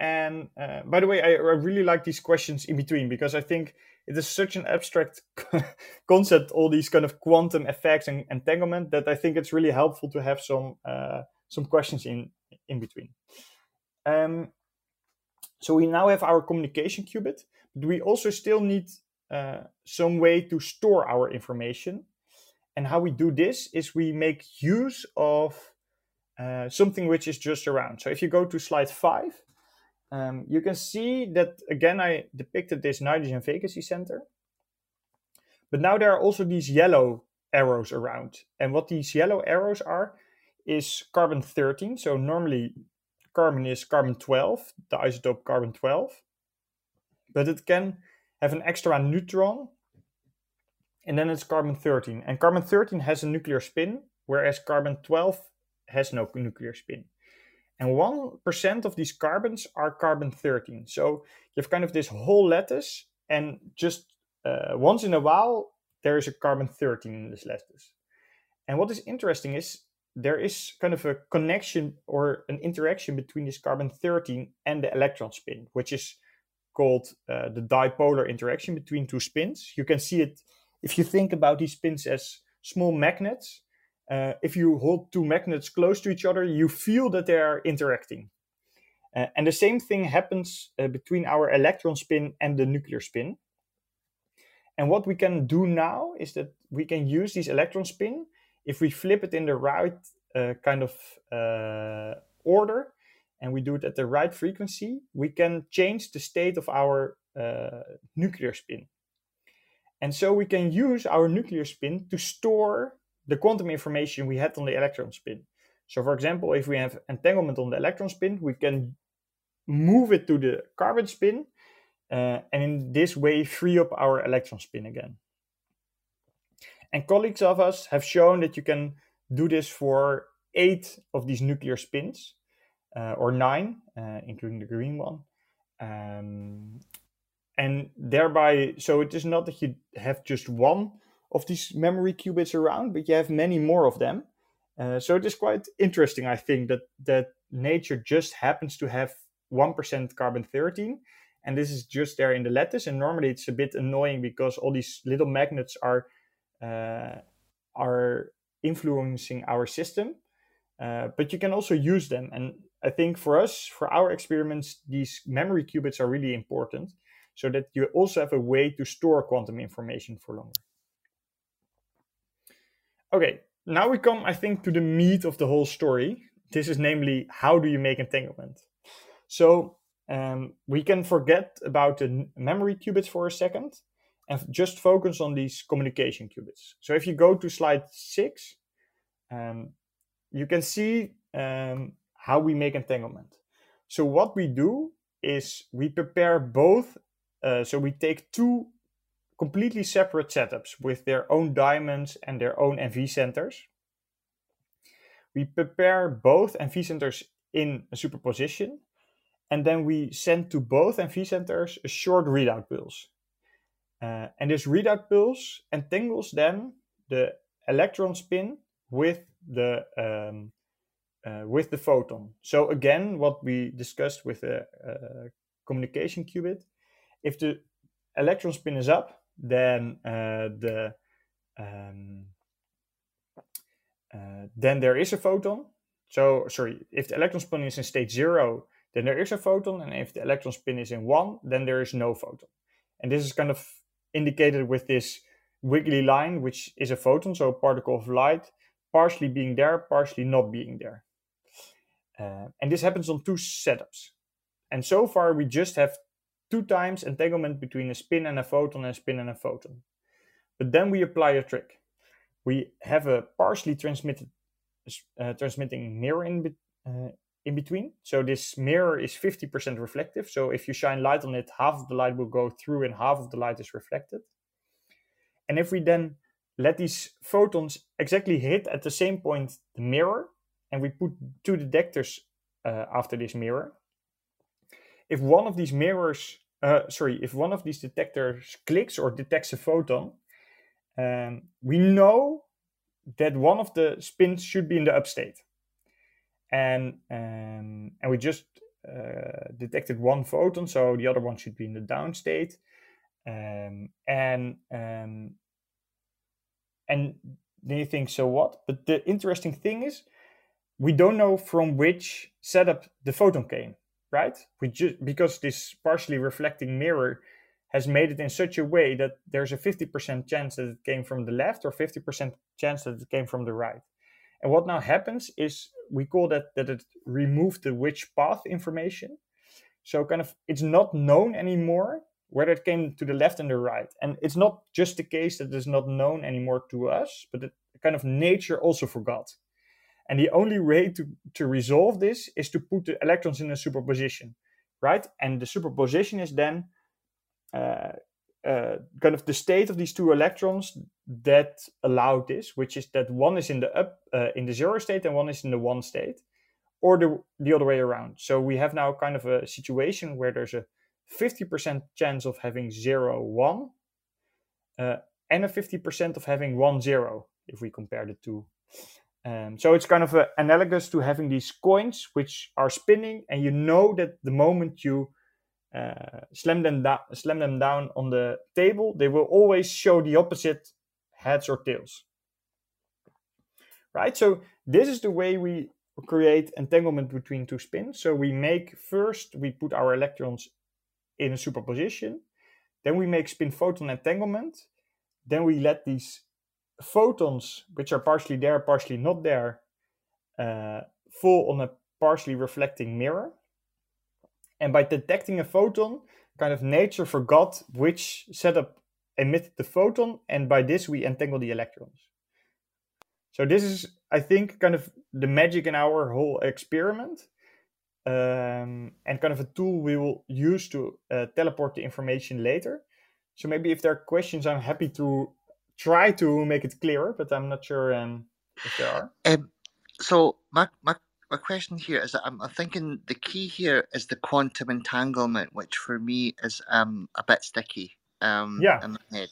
and uh, by the way, I, I really like these questions in between because I think it is such an abstract [laughs] concept, all these kind of quantum effects and entanglement, that I think it's really helpful to have some uh, some questions in in between. Um, so we now have our communication qubit, but we also still need uh, some way to store our information. And how we do this is we make use of uh, something which is just around. So if you go to slide five, um, you can see that again I depicted this nitrogen vacancy center. But now there are also these yellow arrows around. And what these yellow arrows are is carbon 13. So normally carbon is carbon 12, the isotope carbon 12. But it can have an extra neutron and then it's carbon 13. And carbon 13 has a nuclear spin, whereas carbon 12 has no nuclear spin. And 1% of these carbons are carbon 13. So you have kind of this whole lattice, and just uh, once in a while, there is a carbon 13 in this lattice. And what is interesting is there is kind of a connection or an interaction between this carbon 13 and the electron spin, which is called uh, the dipolar interaction between two spins. You can see it if you think about these spins as small magnets uh, if you hold two magnets close to each other, you feel that they are interacting. Uh, and the same thing happens uh, between our electron spin and the nuclear spin. And what we can do now is that we can use this electron spin if we flip it in the right uh, kind of uh, order and we do it at the right frequency, we can change the state of our uh, nuclear spin. And so we can use our nuclear spin to store the quantum information we had on the electron spin. So for example, if we have entanglement on the electron spin, we can move it to the carbon spin uh, and in this way free up our electron spin again. And colleagues of us have shown that you can do this for eight of these nuclear spins, uh, or nine, uh, including the green one. Um, and thereby, so it is not that you have just one of these memory qubits around, but you have many more of them. Uh, so it is quite interesting, I think, that that nature just happens to have one percent carbon thirteen, and this is just there in the lattice. And normally it's a bit annoying because all these little magnets are uh, are influencing our system. Uh, but you can also use them, and I think for us, for our experiments, these memory qubits are really important, so that you also have a way to store quantum information for longer. Okay, now we come, I think, to the meat of the whole story. This is namely, how do you make entanglement? So um, we can forget about the memory qubits for a second and just focus on these communication qubits. So if you go to slide six, um, you can see um, how we make entanglement. So what we do is we prepare both. Uh, so we take two completely separate setups with their own diamonds and their own NV centers. We prepare both NV centers in a superposition, and then we send to both NV centers a short readout pulse. Uh, and this readout pulse entangles then the electron spin with the um, uh, with the photon. So again, what we discussed with the uh, communication qubit, if the electron spin is up, then uh, the um, uh, then there is a photon. So sorry, if the electron spin is in state zero, then there is a photon, and if the electron spin is in one, then there is no photon. And this is kind of indicated with this wiggly line, which is a photon, so a particle of light, partially being there, partially not being there. Uh, and this happens on two setups. And so far, we just have two times entanglement between a spin and a photon and a spin and a photon. But then we apply a trick. We have a partially transmitted uh, transmitting mirror in, be uh, in between. So this mirror is 50% reflective. So if you shine light on it, half of the light will go through and half of the light is reflected. And if we then let these photons exactly hit at the same point the mirror, and we put two detectors uh, after this mirror, if one of these mirrors, uh, sorry, if one of these detectors clicks or detects a photon, um, we know that one of the spins should be in the upstate. And, um, and we just uh, detected one photon, so the other one should be in the downstate. Um, and um, and then you think, so what? But the interesting thing is, we don't know from which setup the photon came right? We just because this partially reflecting mirror has made it in such a way that there's a 50% chance that it came from the left or 50% chance that it came from the right. And what now happens is we call that that it removed the which path information. So kind of it's not known anymore whether it came to the left and the right. And it's not just the case that it's not known anymore to us, but it, kind of nature also forgot. And the only way to, to resolve this is to put the electrons in a superposition, right? And the superposition is then uh, uh, kind of the state of these two electrons that allow this, which is that one is in the up uh, in the zero state and one is in the one state, or the the other way around. So we have now kind of a situation where there's a 50% chance of having 0, 1, uh, and a 50% of having 1, 0, if we compare the two. Um, so it's kind of uh, analogous to having these coins which are spinning, and you know that the moment you uh, slam them down, slam them down on the table, they will always show the opposite heads or tails. Right. So this is the way we create entanglement between two spins. So we make first we put our electrons in a superposition. Then we make spin photon entanglement. Then we let these photons, which are partially there, partially not there, uh, fall on a partially reflecting mirror. And by detecting a photon, kind of nature forgot which setup emitted the photon, and by this we entangle the electrons. So this is, I think, kind of the magic in our whole experiment um, and kind of a tool we will use to uh, teleport the information later. So maybe if there are questions, I'm happy to try to make it clearer, but I'm not sure um, if there are. Um, so my, my my question here is that I'm, I'm thinking the key here is the quantum entanglement, which for me is um a bit sticky um yeah. in my head.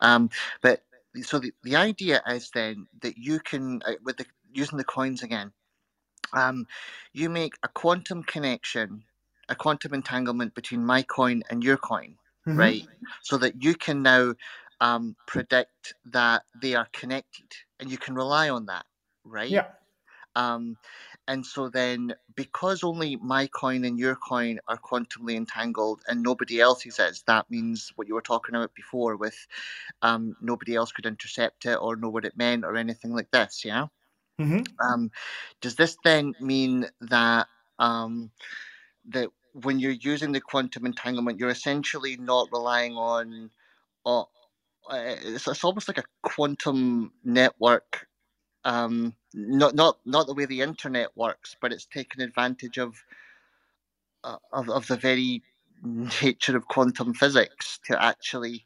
Um, but so the, the idea is then that you can uh, with the using the coins again um, you make a quantum connection, a quantum entanglement between my coin and your coin, mm-hmm. right? So that you can now um, predict that they are connected and you can rely on that, right? Yeah. Um, and so then, because only my coin and your coin are quantumly entangled and nobody else's is, that means what you were talking about before with um, nobody else could intercept it or know what it meant or anything like this, yeah? Mm-hmm. Um, does this then mean that um, that when you're using the quantum entanglement, you're essentially not relying on, uh, it's, it's almost like a quantum network, um, not not not the way the internet works, but it's taking advantage of uh, of of the very nature of quantum physics to actually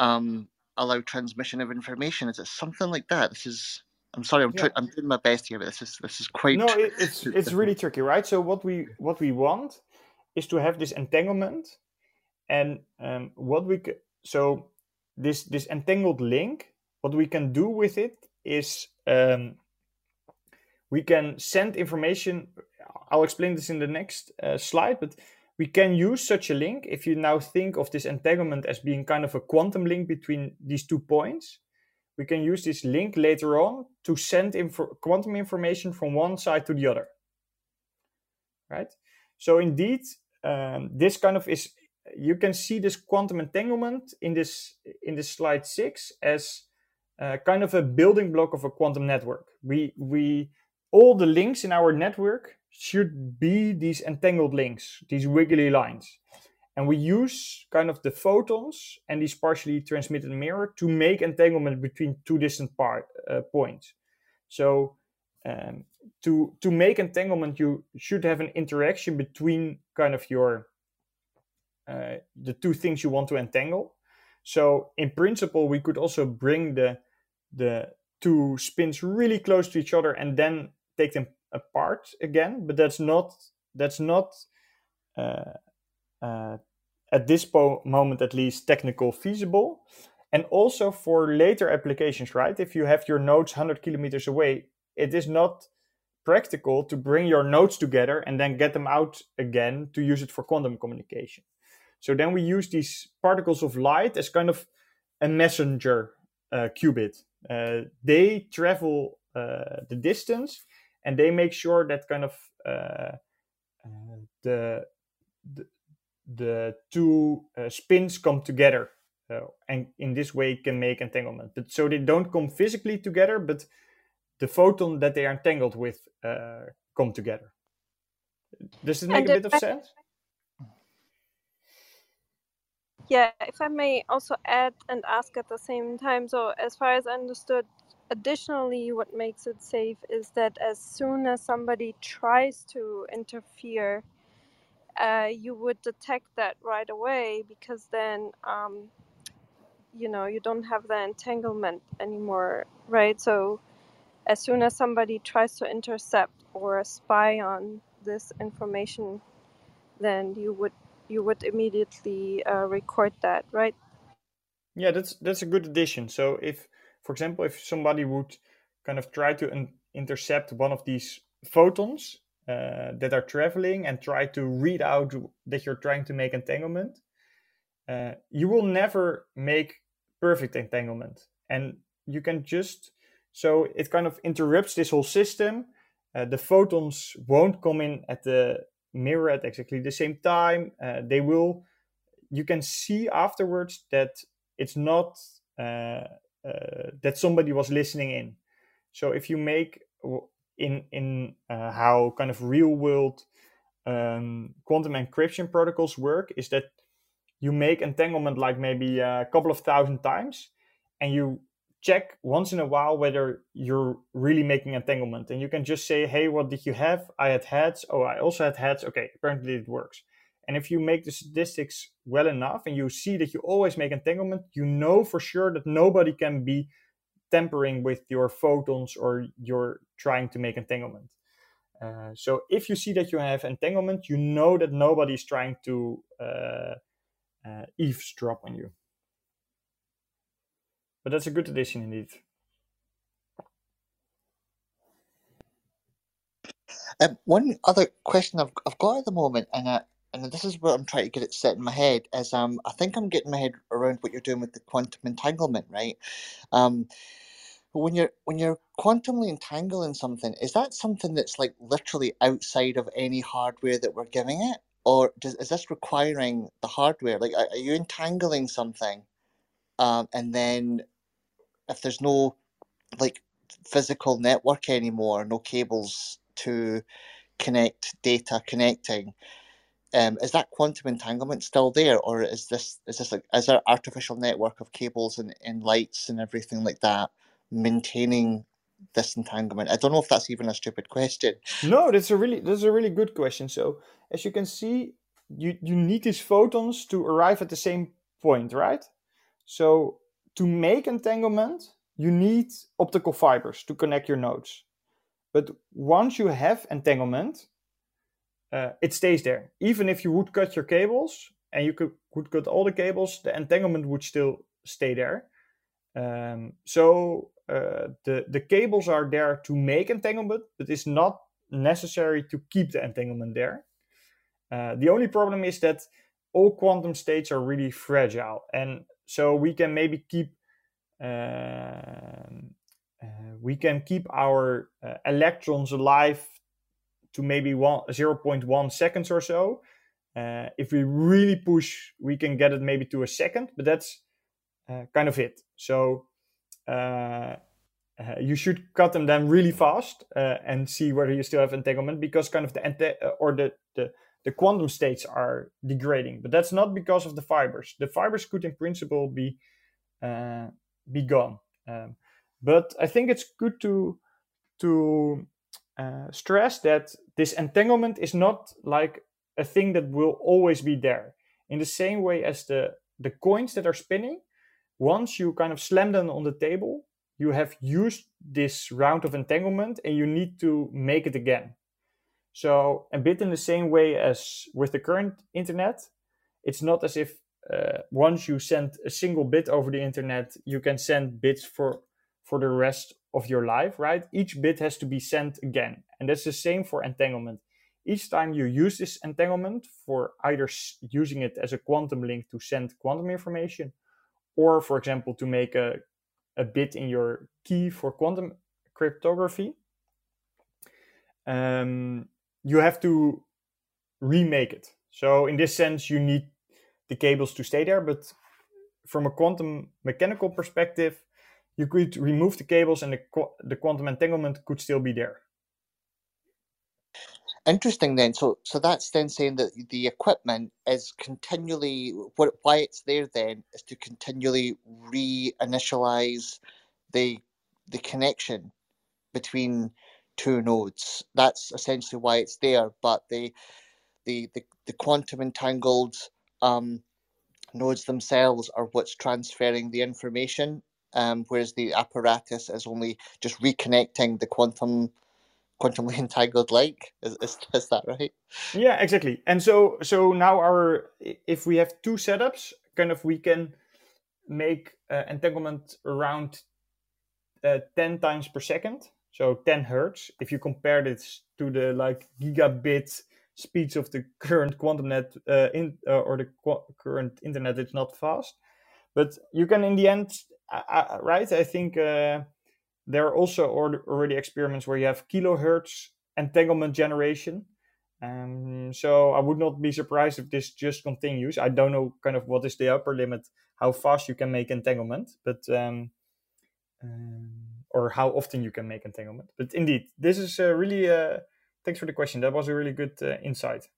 um, allow transmission of information. Is it something like that? This is I'm sorry, I'm yeah. I'm doing my best here, but this is this is quite. No, it, it's [laughs] it's really tricky, right? So what we what we want is to have this entanglement, and um, what we so this this entangled link. What we can do with it is um, we can send information. I'll explain this in the next uh, slide, but we can use such a link if you now think of this entanglement as being kind of a quantum link between these two points we can use this link later on to send info- quantum information from one side to the other. Right? So indeed, um, this kind of is you can see this quantum entanglement in this in this slide six as uh, kind of a building block of a quantum network. We we all the links in our network should be these entangled links, these wiggly lines. And we use kind of the photons and these partially transmitted mirror to make entanglement between two distant part, uh, points. So um, to to make entanglement, you should have an interaction between kind of your uh, the two things you want to entangle. So in principle, we could also bring the the two spins really close to each other and then take them apart again. But that's not that's not uh, uh, at this po- moment at least technical feasible and also for later applications right if you have your nodes 100 kilometers away it is not practical to bring your nodes together and then get them out again to use it for quantum communication so then we use these particles of light as kind of a messenger uh, qubit. Uh, they travel uh, the distance and they make sure that kind of uh, uh, the, the the two uh, spins come together and in this way can make entanglement. But so they don't come physically together but the photon that they are entangled with uh, come together. Does it make and a bit of sense Yeah, if I may also add and ask at the same time. So, as far as I understood, additionally, what makes it safe is that as soon as somebody tries to interfere, uh, you would detect that right away because then, um, you know, you don't have the entanglement anymore, right? So, as soon as somebody tries to intercept or spy on this information, then you would you would immediately uh, record that, right? Yeah, that's that's a good addition. So if, for example, if somebody would kind of try to un- intercept one of these photons uh, that are traveling and try to read out that you're trying to make entanglement, uh, you will never make perfect entanglement, and you can just so it kind of interrupts this whole system. Uh, the photons won't come in at the mirror at exactly the same time. Uh, they will. You can see afterwards that it's not uh, uh, that somebody was listening in. So if you make in in uh, how kind of real world um, quantum encryption protocols work is that you make entanglement like maybe a couple of thousand times, and you check once in a while whether you're really making entanglement. And you can just say, "Hey, what did you have? I had heads. Oh, I also had heads. Okay, apparently it works." And if you make the statistics well enough and you see that you always make entanglement, you know for sure that nobody can be tampering with your photons or you're trying to make entanglement. Uh, so if you see that you have entanglement, you know that nobody is trying to uh, uh, eavesdrop on you. But that's a good addition indeed. Um, one other question I've, I've got at the moment, and I, and this is what I'm trying to get it set in my head, is um, I think I'm getting my head around what you're doing with the quantum entanglement, right? Um, when you're when you're quantumly entangling something, is that something that's like literally outside of any hardware that we're giving it, or does, is this requiring the hardware? Like, are, are you entangling something, um, and then if there's no like physical network anymore, no cables to connect data connecting, um, is that quantum entanglement still there, or is this is this like is there artificial network of cables and, and lights and everything like that maintaining this entanglement? I don't know if that's even a stupid question. No, that's a really that's a really good question. So as you can see, you you need these photons to arrive at the same point, right? So to make entanglement, you need optical fibers to connect your nodes. But once you have entanglement, uh, it stays there. Even if you would cut your cables and you could, could cut all the cables, the entanglement would still stay there. Um, so uh, the the cables are there to make entanglement, but it's not necessary to keep the entanglement there. Uh, the only problem is that all quantum states are really fragile, and so we can maybe keep uh, uh we can keep our uh, electrons alive to maybe one, 0.1 seconds or so. Uh, if we really push, we can get it maybe to a second, but that's uh, kind of it. So uh, uh you should cut them then really fast and see whether you still have entanglement because kind of the or the, the the quantum states are degrading, but that's not because of the fibers. The fibers could, in principle, be be gone. Um, but I think it's good to to uh, stress that this entanglement is not like a thing that will always be there. In the same way as the, the coins that are spinning, once you kind of slam them on the table, you have used this round of entanglement and you need to make it again. So, a bit in the same way as with the current internet, it's not as if uh, once you send a single bit over the internet, you can send bits for for the rest of your life, right? Each bit has to be sent again. And that's the same for entanglement. Each time you use this entanglement for either using it as a quantum link to send quantum information, or for example, to make a, a bit in your key for quantum cryptography, um, you have to remake it. So, in this sense, you need the cables to stay there. But from a quantum mechanical perspective, you could remove the cables and the, the quantum entanglement could still be there. Interesting then. So so that's then saying that the equipment is continually what why it's there then is to continually reinitialize the the connection between two nodes. That's essentially why it's there. But the the the, the quantum entangled um, nodes themselves are what's transferring the information, um, whereas the apparatus is only just reconnecting the quantum quantumly [laughs] entangled link. Is, is, is that right? Yeah, exactly. And so so now our if we have two setups, kind of we can make uh, entanglement around uh, 10 times per second so 10 hertz if you compare this to the like gigabit speeds of the current quantum net uh, in uh, or the qu- current internet it's not fast. But you can in the end uh, right i think uh, there are also already experiments where you have kilohertz entanglement generation. Um, so i would not be surprised if this just continues. I don't know kind of what is the upper limit how fast you can make entanglement but um, um, or how often you can make entanglement. But indeed, this is uh, really uh, thanks for the question. That was a really good uh, insight.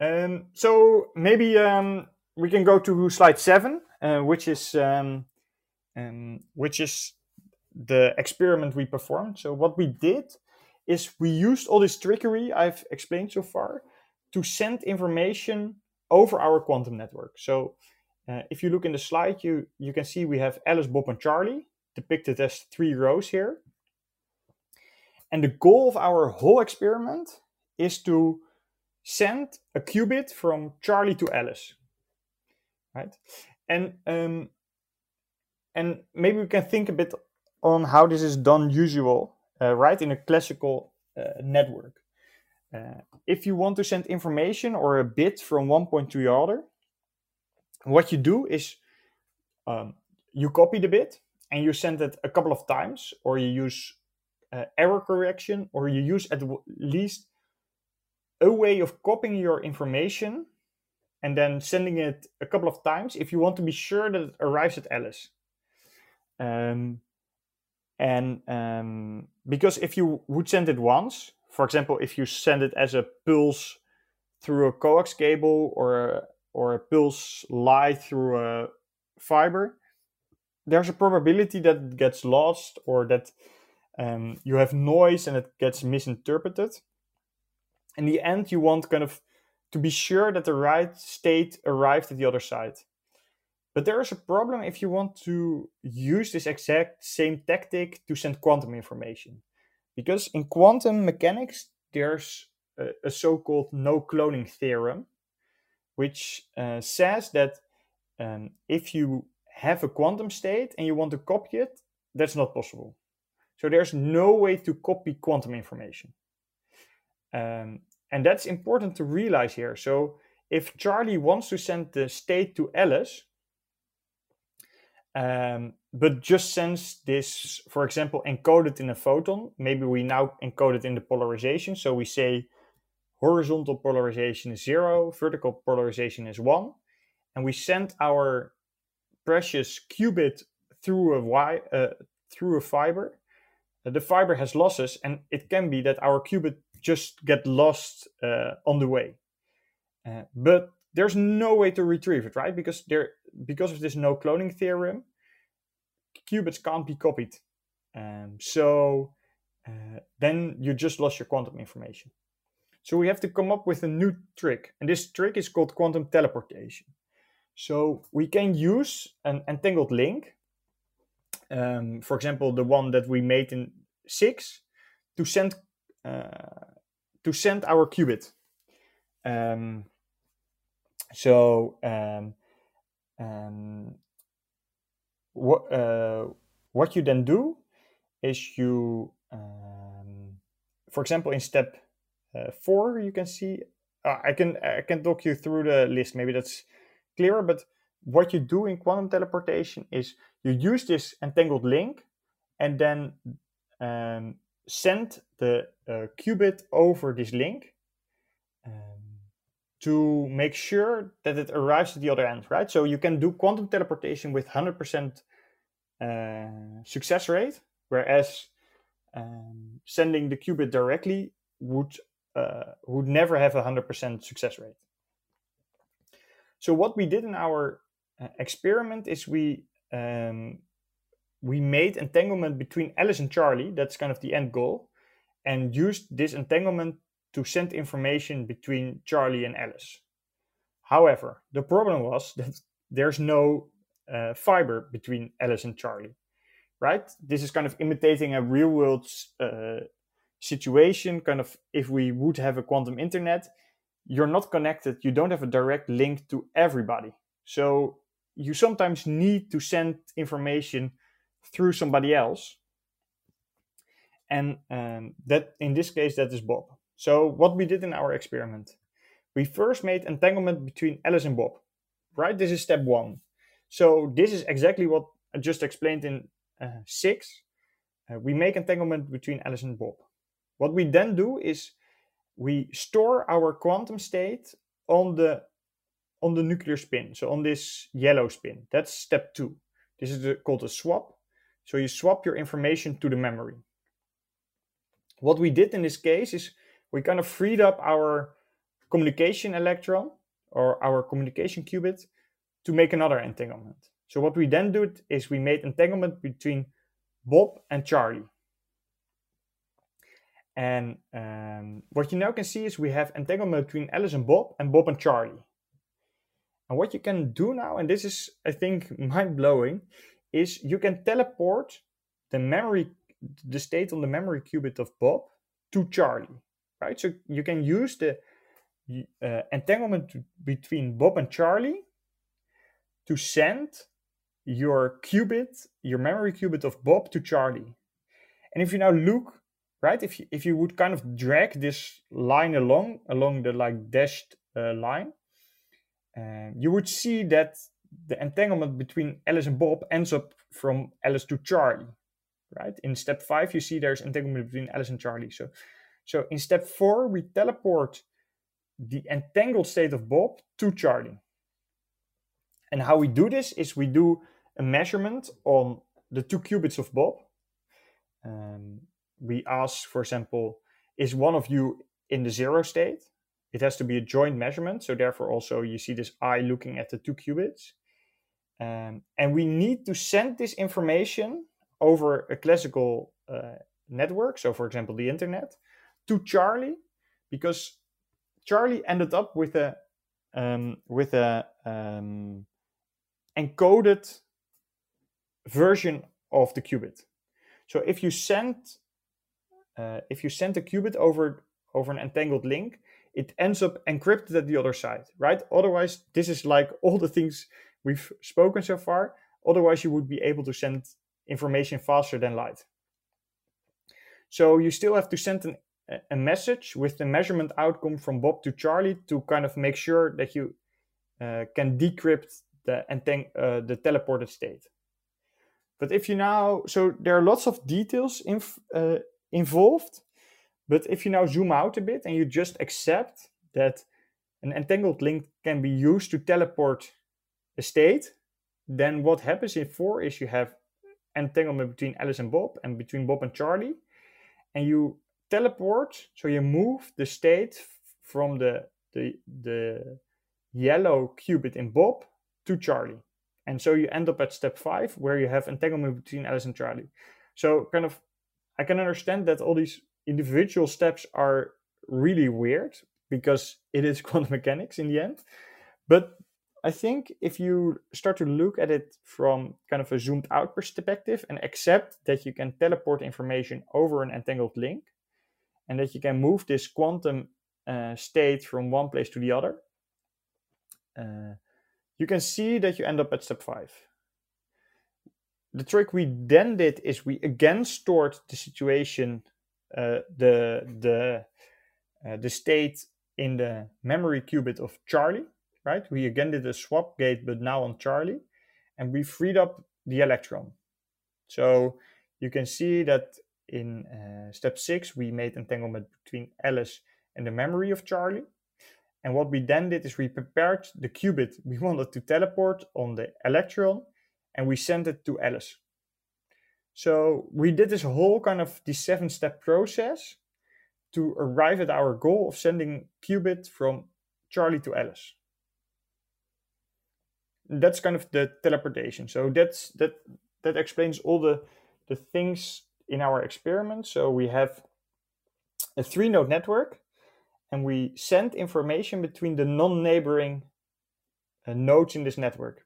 Um, so maybe um, we can go to slide seven, uh, which is um, um, which is the experiment we performed. So what we did is we used all this trickery I've explained so far to send information over our quantum network. So uh, if you look in the slide, you you can see we have Alice, Bob, and Charlie depicted as three rows here. And the goal of our whole experiment is to send a qubit from Charlie to Alice, right? And um, and maybe we can think a bit on how this is done usual, uh, right, in a classical uh, network. Uh, if you want to send information or a bit from one point to the other, what you do is um, you copy the bit and you send it a couple of times, or you use uh, error correction, or you use at least a way of copying your information and then sending it a couple of times if you want to be sure that it arrives at Alice. Um, and um, because if you would send it once, for example, if you send it as a pulse through a coax cable or a, or a pulse light through a fiber, there's a probability that it gets lost or that um, you have noise and it gets misinterpreted. In the end, you want kind of to be sure that the right state arrived at the other side. But there is a problem if you want to use this exact same tactic to send quantum information. Because in quantum mechanics, there's a, a so called no cloning theorem, which uh, says that um, if you have a quantum state and you want to copy it, that's not possible. So there's no way to copy quantum information. Um, and that's important to realize here. So if Charlie wants to send the state to Alice, um, but just sends this, for example, encoded in a photon, maybe we now encode it in the polarization. So we say horizontal polarization is zero, vertical polarization is one. And we send our precious qubit through a uh, through a fiber. Uh, the fiber has losses, and it can be that our qubit just get lost uh, on the way. Uh, but there's no way to retrieve it, right? Because there, because of this no cloning theorem, qubits can't be copied. Um, so then you just lost your quantum information. So we have to come up with a new trick, and this trick is called quantum teleportation. So we can use an entangled link, um, for example, the one that we made in six, to send uh, to send our qubit. Um, so um, um, what uh, what you then do is you, um, for example, in step uh, four, you can see. Uh, I can I can talk you through the list. Maybe that's clearer, but what you do in quantum teleportation is you use this entangled link and then um, send the uh, qubit over this link um, to make sure that it arrives at the other end, right? So you can do quantum teleportation with 100% uh, success rate, whereas um, sending the qubit directly would uh, would never have a 100% success rate. So what we did in our uh, experiment is we um, we made entanglement between Alice and Charlie. That's kind of the end goal, and used this entanglement to send information between Charlie and Alice. However, the problem was [laughs] that there's no uh, fiber between Alice and Charlie, right? This is kind of imitating a real world uh, situation. Kind of if we would have a quantum internet, you're not connected, you don't have a direct link to everybody. So you sometimes need to send information through somebody else. And um, that in this case, that is Bob. So what we did in our experiment, we first made entanglement between Alice and Bob, right? This is step one. So this is exactly what I just explained in uh, six. Uh, we make entanglement between Alice and Bob. What we then do is we store our quantum state on the on the nuclear spin, so on this yellow spin. That's step two. This is the, called a swap. So you swap your information to the memory. What we did in this case is we kind of freed up our communication electron or our communication qubit to make another entanglement. So what we then did is we made entanglement between Bob and Charlie. And um, what you now can see is we have entanglement between Alice and Bob and Bob and Charlie. And what you can do now, and this is, I think, [laughs] mind blowing, is you can teleport the memory, the state on the memory qubit of Bob to Charlie, right? So you can use the uh, entanglement between Bob and Charlie to send your qubit, your memory qubit of Bob to Charlie. And if you now look, right, if you, if you would kind of drag this line along, along the like dashed uh, line, uh, you would see that the entanglement between Alice and Bob ends up from Alice to Charlie, right? In step five, you see there's entanglement between Alice and Charlie. So, so in step four, we teleport the entangled state of Bob to Charlie. And how we do this is we do a measurement on the two qubits of Bob. Um, we ask, for example, is one of you in the zero state? It has to be a joint measurement. So therefore also you see this eye looking at the two qubits. Um, and we need to send this information over a classical uh, network. So for example, the internet to Charlie, because Charlie ended up with a um, with a um, encoded version of the qubit. So if you send uh, if you send a qubit over over an entangled link, it ends up encrypted at the other side, right? Otherwise, this is like [laughs] all the things we've spoken so far. Otherwise, you would be able to send information faster than light. So you still have to send an, a message with the measurement outcome from Bob to Charlie to kind of make sure that you uh, can decrypt the, uh, the teleported state. But if you now, so there are lots of details inf, uh, involved, but if you now zoom out a bit and you just accept that an entangled link can be used to teleport a state, then what happens in 4 is you have entanglement between Alice and Bob and between Bob and Charlie, and you teleport, so you move the state from the, the, the yellow qubit in Bob to Charlie. And so you end up at step five, where you have entanglement between Alice and Charlie. So, kind of, I can understand that all these individual steps are really weird because it is [laughs] quantum mechanics in the end. But I think if you start to look at it from kind of a zoomed out perspective and accept that you can teleport information over an entangled link and that you can move this quantum uh, state from one place to the other, uh, you can see that you end up at step five. The trick we then did is we again stored the situation uh, the the uh, the state in the memory qubit of Charlie, right? We again did a swap gate, but now on Charlie, and we freed up the electron. So you can see that in uh, step six, we made entanglement between Alice and the memory of Charlie. And what we then did is we prepared the qubit we [laughs] wanted to teleport on the electron and we sent it to Alice. So we did this whole kind of the seven step process to arrive at our goal of sending qubit from Charlie to Alice. That's kind of the teleportation. So that's that that explains all the the things in our experiment. So we have a three node network and we send information between the non-neighboring uh, nodes in this network.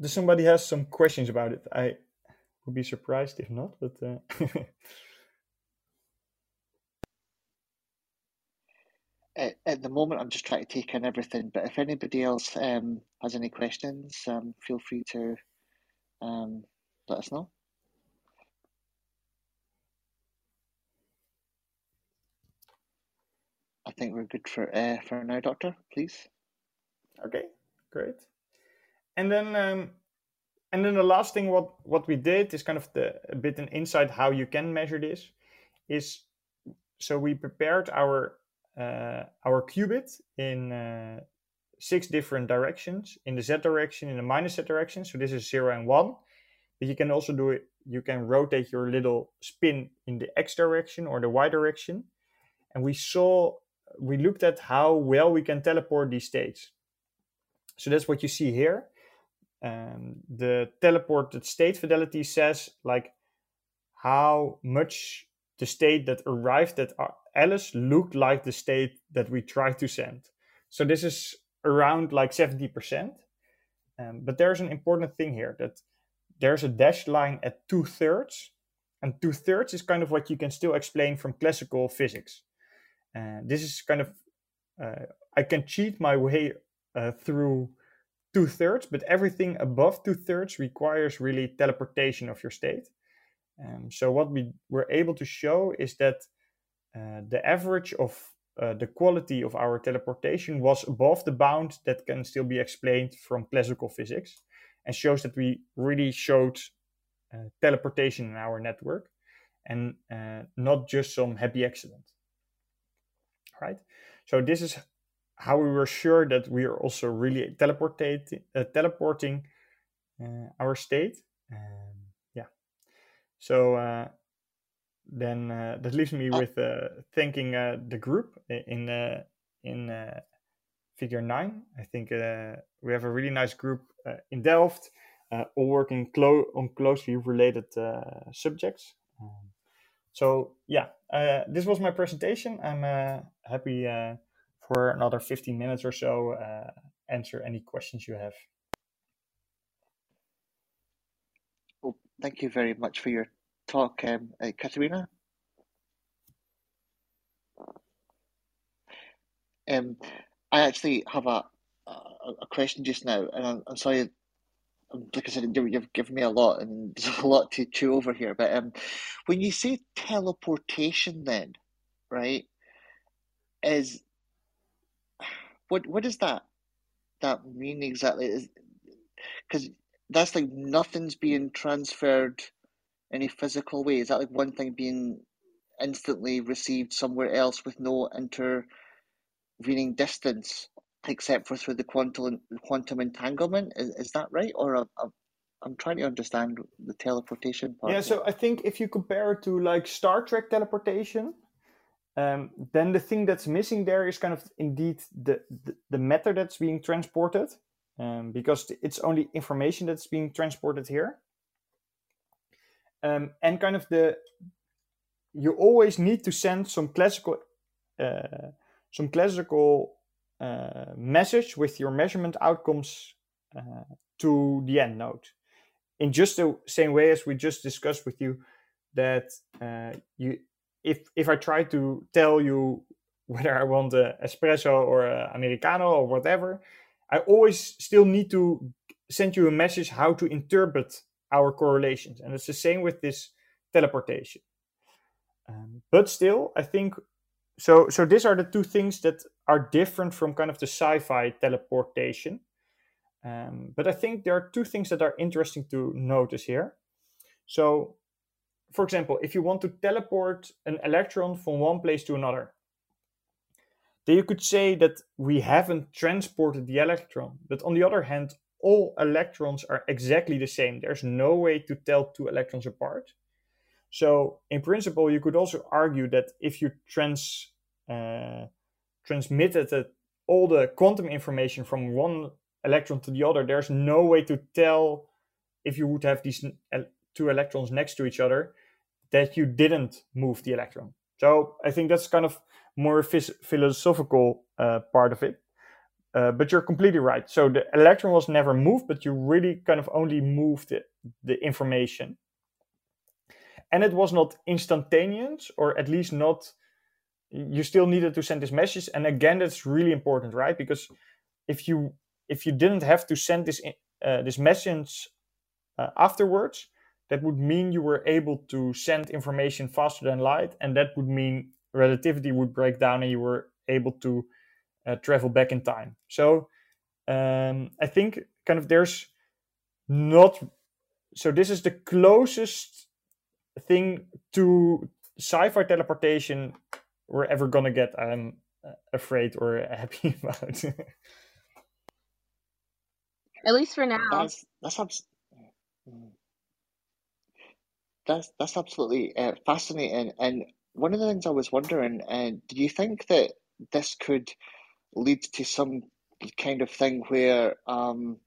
Does somebody has some questions about it? I would be surprised if not, but uh, [laughs] at, at the moment, I'm just trying to take in everything. But if anybody else um, has any questions, um, feel free to um, let us know. I think we're good for uh, for now, Doctor. Please. Okay, great. And then um, and then the last thing what what we did is kind of the a bit an insight how you can measure this is so we prepared our uh, our qubit in uh, six different directions in the z direction in the minus z direction. So this is zero and one but you can also do it you can rotate your little spin in the x direction or the y direction. And we saw we looked at how well we can teleport these states. So that's what you see here um, the teleported state fidelity says like how much the state that arrived at Alice looked like the state that we tried to send. So this is around like 70%. Um, but there's an important thing here that there's a dashed line at two thirds, and two thirds is kind of what you can still explain from classical physics. And this is kind of, uh, I can cheat my way uh, through two thirds, but everything above two thirds requires really teleportation of your state. Um, so what we were able to show is that uh, the average of uh, the quality of our teleportation was above the bound that can still be explained from classical physics and shows that we really showed uh, teleportation in our network and uh, not just some happy accident right so this is how we were sure that we are also really teleporting uh, teleporting uh, our state um, yeah so then uh, that leaves me with uh, thanking uh, the group in in figure nine. I think we have a really nice group in Delft, all working clo- on closely related subjects. Um, so yeah, this was my presentation. I'm happy for another 15 minutes or so answer any questions you have. Well, thank you very much for your talk, um, uh, Katerina? Um, I actually have a, a, a question just now, and I'm, I'm sorry, um, like I said, you've given me a lot, and [laughs] there's a lot to chew over here. But um, when you say teleportation, then, right, is what what does that that mean exactly? Because that's like nothing's being transferred any physical way? Is that like one thing being instantly received somewhere else with no intervening distance, except for through the quantum quantum entanglement? Is, is that right? Or a, a, I'm trying to understand the teleportation part. Yeah, so I think if you compare it to like Star Trek teleportation, um, then the thing that's missing there is kind of indeed the, the, the matter that's being transported, um, because it's only information that's being transported here. Um, and kind of the you always need to send some classical uh, some classical uh, message with your measurement outcomes uh, to the end node. In just the same way as we just discussed with you that uh, you if if I try to tell you whether I want an espresso or an americano or whatever, I always still need to send you a message how to interpret our correlations. And it's the same with this teleportation. Um, but still, I think so. So these are the two things that are different from kind of the sci-fi teleportation. Um, but I think there are two things that are interesting to notice here. So, for example, if you want to teleport an electron from one place to another, then you could say that we haven't transported the electron. But on the other hand, all electrons are exactly the same. There's no way to tell two electrons apart. So in principle, you could also argue that if you trans uh, transmitted all the quantum information from one electron to the other, there's no way to tell if you would have these two electrons next to each other that you didn't move the electron. So I think that's kind of more philosophical uh, part of it. Uh, but you're completely right. So the electron was never moved, but you really kind of only moved the, the information. And it was not instantaneous, or at least not. You still needed to send this message, and again, that's really important, right? Because if you if you didn't have to send this uh, this message uh, afterwards, that would mean you were able to send information faster than light, and that would mean relativity would break down, and you were able to uh, travel back in time. So um, I think kind of there's not. So this is the closest thing to sci-fi teleportation we're ever gonna get. I'm uh, afraid or [laughs] happy about. At least for now. That's that's abs- that's that's absolutely uh, fascinating. And one of the things I was wondering, uh, do you think that this could lead to some kind of thing where um,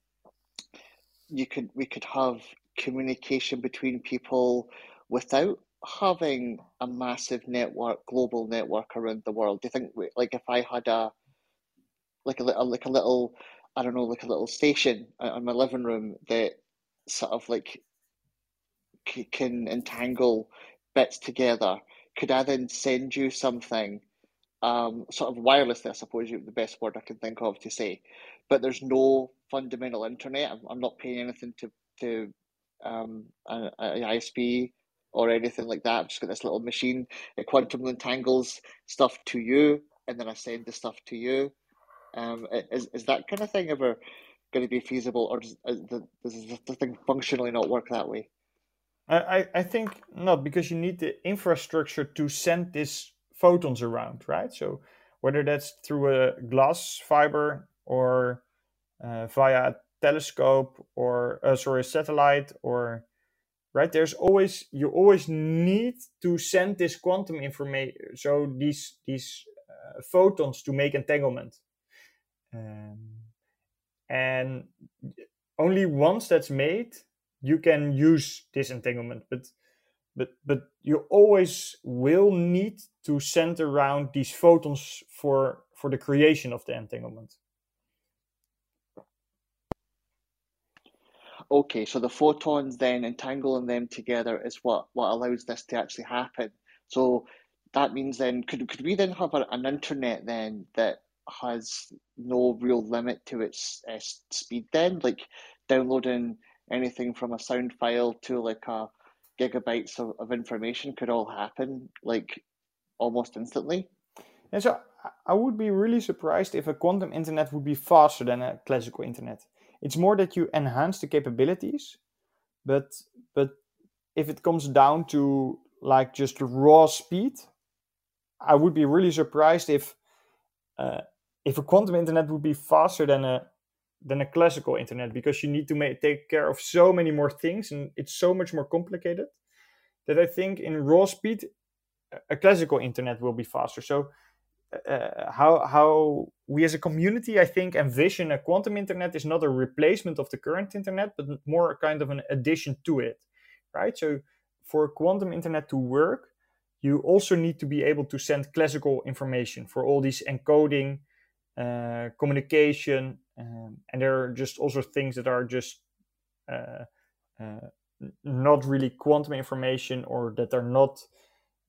you could we could have communication between people without having a massive network, global network around the world. Do you think, like, if I had a like a, like a little, I don't know, like a little station in my living room that sort of like can entangle bits together, could I then send you something um, sort of wirelessly, I suppose, you the best word I can think of to say. But there's no fundamental internet. I'm, I'm not paying anything to to um, an ISP or anything like that. I've just got this little machine. It quantum entangles stuff to you, and then I send the stuff to you. Um, is is that kind of thing ever going to be feasible, or does, does the thing functionally not work that way? I, I think not because you need the infrastructure to send this photons around, right? So whether that's through a glass fiber or uh, via a telescope or uh, sorry, a satellite or right there's always you always need to send this quantum information so these these uh, photons to make entanglement um, and only once that's made you can use this entanglement but but but you always will need to send around these photons for for the creation of the entanglement. Okay so the photons then entangling them together is what what allows this to actually happen. So that means then could could we then have a, an internet then that has no real limit to its uh, speed then like downloading anything from a sound file to like a gigabytes of, of information could all happen like almost instantly. And so I would be really surprised if a quantum internet would be faster than a classical internet. It's more that you enhance the capabilities, but but if it comes down to like just raw speed, I would be really surprised if uh, if a quantum internet would be faster than a than a classical internet because you need to make, take care of so many more things and it's so much more complicated that I think in raw speed a classical internet will be faster. So uh, how how we as a community I think envision a quantum internet is not a replacement of the current internet but more a kind of an addition to it, right? So for a quantum internet to work, you also need to be able to send classical information for all these encoding, uh, communication, um, and there are just also things that are just uh, uh, not really quantum information or that are not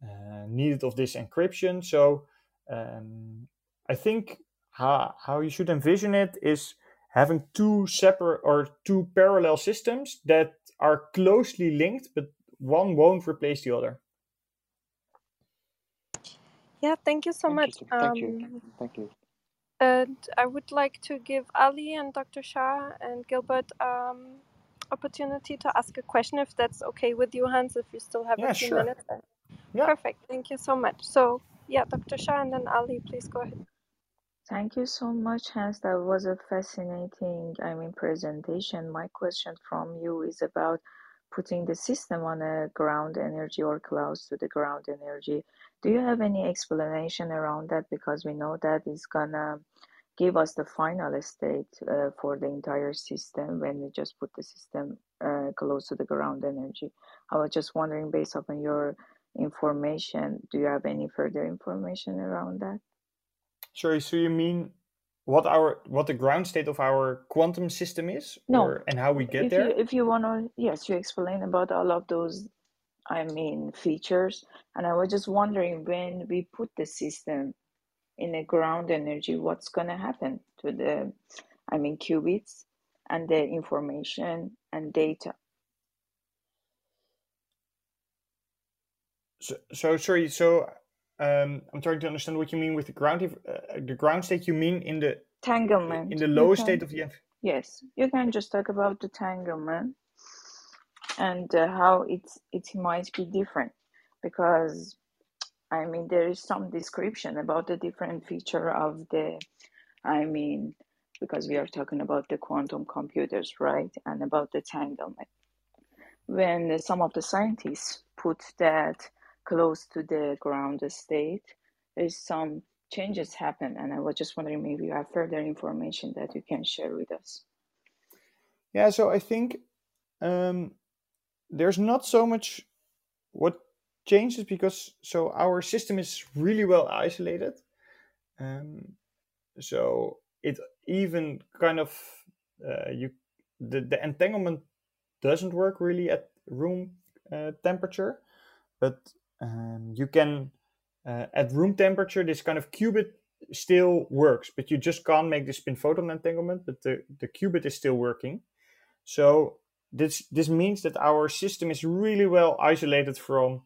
uh, needed of this encryption. So um, I think how, how you should envision it is having two separate or two parallel systems that are closely linked, but one won't replace the other. Yeah, thank you so much. Thank you. Um, thank you. And I would like to give Ali and Dr. Shah and Gilbert um, opportunity to ask a question, if that's okay with you, Hans, if you still have yeah, a few sure. minutes. Yeah. Perfect. Thank you so much. So, yeah, Dr. Shah and then Ali, please go ahead. Thank you so much, Hans. That was a fascinating, I mean, presentation. My question from you is about putting the system on a ground energy or close to the ground energy. Do you have any explanation around that? Because we know that is gonna give us the final state uh, for the entire system when we just put the system uh, close to the ground energy. I was just wondering, based upon your information, do you have any further information around that? Sorry, so you mean what our what the ground state of our quantum system is, No, or and how we get if there? you if you wanna, yes, you explain about all of those, I mean, features, and I was just wondering when we put the system in a ground energy, what's gonna happen to the, I mean, qubits and the information and data. So, so sorry, so um, I'm trying to understand what you mean with the ground. If, uh, the ground state, you mean in the tanglement in the you lowest state of the yes, you can just talk about the tanglement and uh, how it's it might be different because I mean there is some description about the different feature of the I mean because we are talking about the quantum computers right and about the tanglement when some of the scientists put that close to the ground state there's some changes happen and I was just wondering maybe you have further information that you can share with us Yeah, so I think um, there's not so much what changes because so our system is really well isolated. Um, so it even kind of uh, you the, the entanglement doesn't work really at room uh, temperature, but um, you can uh, at room temperature this kind of qubit still works, but you just can't make the spin photon entanglement. But the the qubit is still working. So this this means that our system is really well isolated from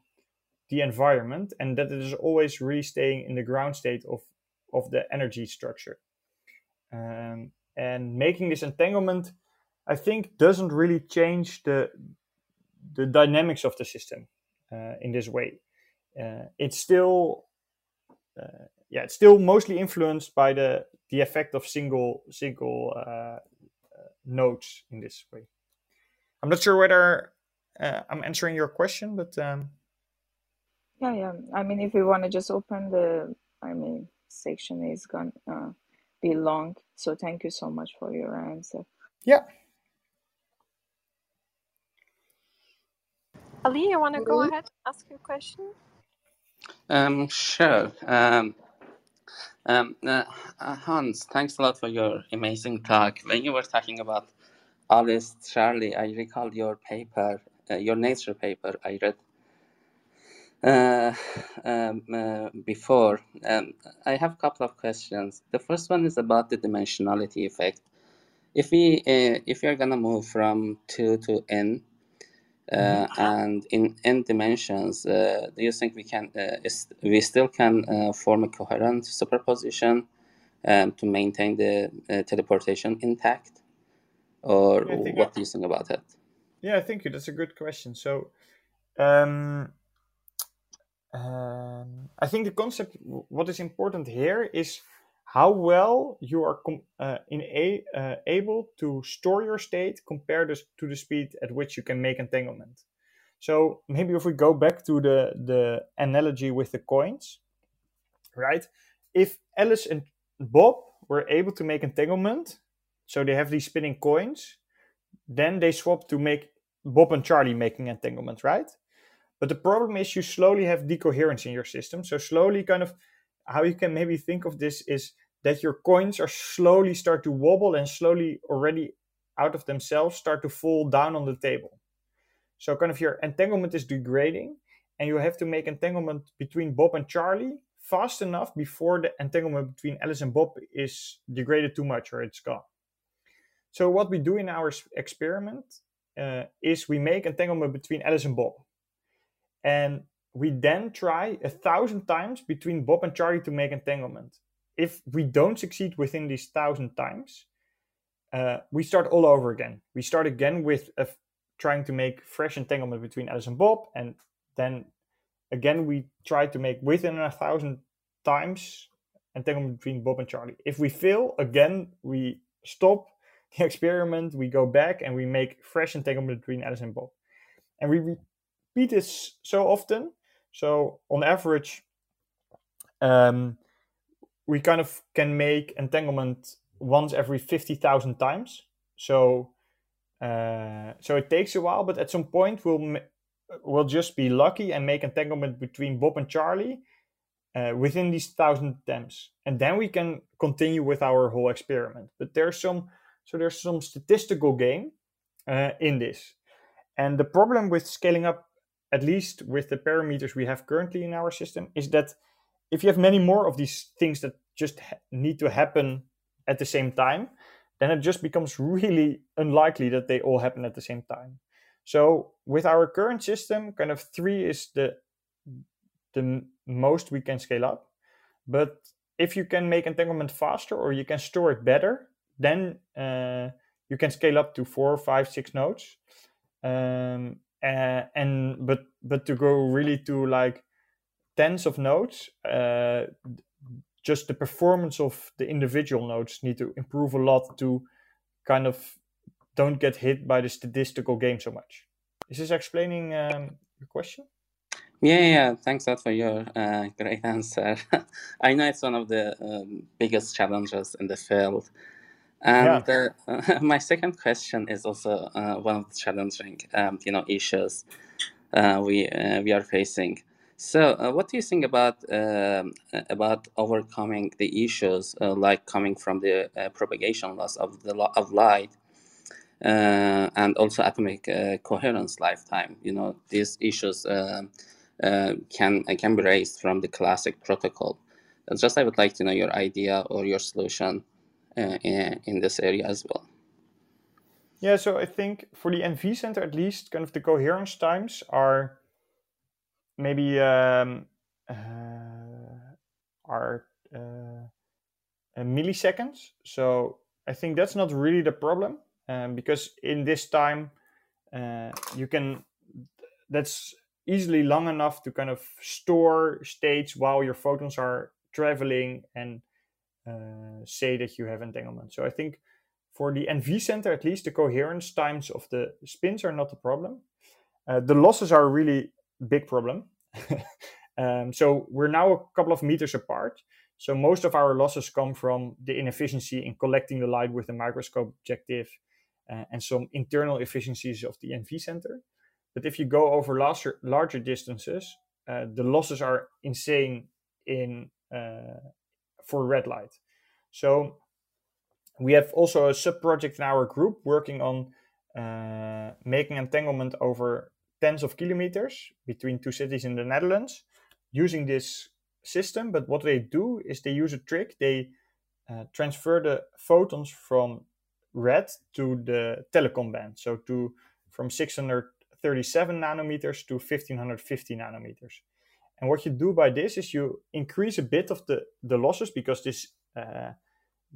the environment and that it is always really staying in the ground state of of the energy structure. Um, and making this entanglement, I think, doesn't really change the the dynamics of the system uh, in this way. Uh, it's still uh, yeah, it's still mostly influenced by the the effect of single single uh, nodes in this way. I'm not sure whether uh, I'm answering your question, but um, Yeah, yeah. I mean, if we want to just open the, I mean, section is gonna uh, be long. So thank you so much for your answer. yeah, Ali, you want to go ahead and ask your question? Um, sure. Um, um, uh, uh, Hans, thanks a lot for your amazing talk. When you were talking about Alice Charlie, I recalled your paper, uh, your Nature paper I read uh, um, uh, before. Um, I have a couple of questions. The first one is about the dimensionality effect. If we, uh, if you're gonna move from two to n. uh, and in n dimensions, uh, do you think we can uh, we still can uh, form a coherent superposition um, to maintain the uh, teleportation intact, or Yeah, I what do you think about that? yeah, thank you. That's a good question. So, um, um, I think the concept, what is important here is how well you are uh, in a, uh, able to store your state compared to, to the speed at which you can make entanglement. So maybe if we go back to the the analogy with the coins, right? If Alice and Bob were able to make entanglement, so they have these spinning coins, then they swap to make Bob and Charlie making entanglement, right? But the problem is you slowly have decoherence in your system. So slowly kind of how you can maybe think of this is that your coins are slowly start to wobble and slowly already out of themselves start to fall down on the table. So kind of your entanglement is degrading and you have to make entanglement between Bob and Charlie fast enough before the entanglement between Alice and Bob is degraded too much or it's gone. So what we do in our experiment uh, is we make entanglement between Alice and Bob, and we then try a thousand times between Bob and Charlie to make entanglement. If we don't succeed within these thousand times, uh, we start all over again. We start again with f- trying to make fresh entanglement between Alice and Bob, and then again we try to make within a thousand times entanglement between Bob and Charlie. If we fail, again we stop the [laughs] experiment, we go back and we make fresh entanglement between Alice and Bob. and we repeat this so often. So on average, um, we kind of can make entanglement once every 50,000 times. So uh, so it takes a while, but at some point we'll we'll just be lucky and make entanglement between Bob and Charlie uh, within these thousand attempts, and then we can continue with our whole experiment. But there's some so there's some statistical game uh, in this, and the problem with scaling up, at least with the parameters we have currently in our system, is that if you have many more of these things that just need to happen at the same time, then it just becomes really unlikely that they all happen at the same time. So with our current system, kind of three is the the most we can scale up. But if you can make entanglement faster or you can store it better, then uh, you can scale up to four, five, six nodes. Um, and but but to go really to like tens of nodes, uh, just the performance of the individual nodes need to improve a lot to kind of don't get hit by the statistical game so much. Is this explaining um, your question? Yeah, yeah. Thanks a lot for your uh, great [laughs] answer. I know it's one of the um, biggest challenges in the field. And Yeah. uh, [laughs] my second question is also uh, one of the challenging, um, you know, issues uh, we uh, we are facing. So, uh, what do you think about um, about overcoming the issues uh, like coming from the uh, propagation loss of the lo- of light uh, and also atomic uh, coherence lifetime? You know, these issues um uh, can can be raised from the classic protocol. Uh, Just I would like to know your idea or your solution in, in this area as well. Yeah, so I think for the NV center at least, kind of the coherence times are maybe um, uh, are uh, uh, milliseconds. So I think that's not really the problem um, because in this time uh, you can that's easily long enough to kind of store states while your photons are traveling and uh, say that you have entanglement. So I think for the NV center, at least the coherence times of the spins are not a problem. Uh, the losses are really big problem. [laughs] um, so we're now a couple of meters apart. So most of our losses come from the inefficiency in collecting the light with a microscope objective uh, and some internal efficiencies of the NV center. But if you go over larger, larger distances, uh, the losses are insane in uh, for red light. So we have also a sub project in our group working on uh, making entanglement over tens of kilometers between two cities in the Netherlands using this system. But what they do is they use a trick. They uh, transfer the photons from red to the telecom band, so to from 637 nanometers to 1550 nanometers. And what you do by this is you increase a bit of the, the losses because this uh,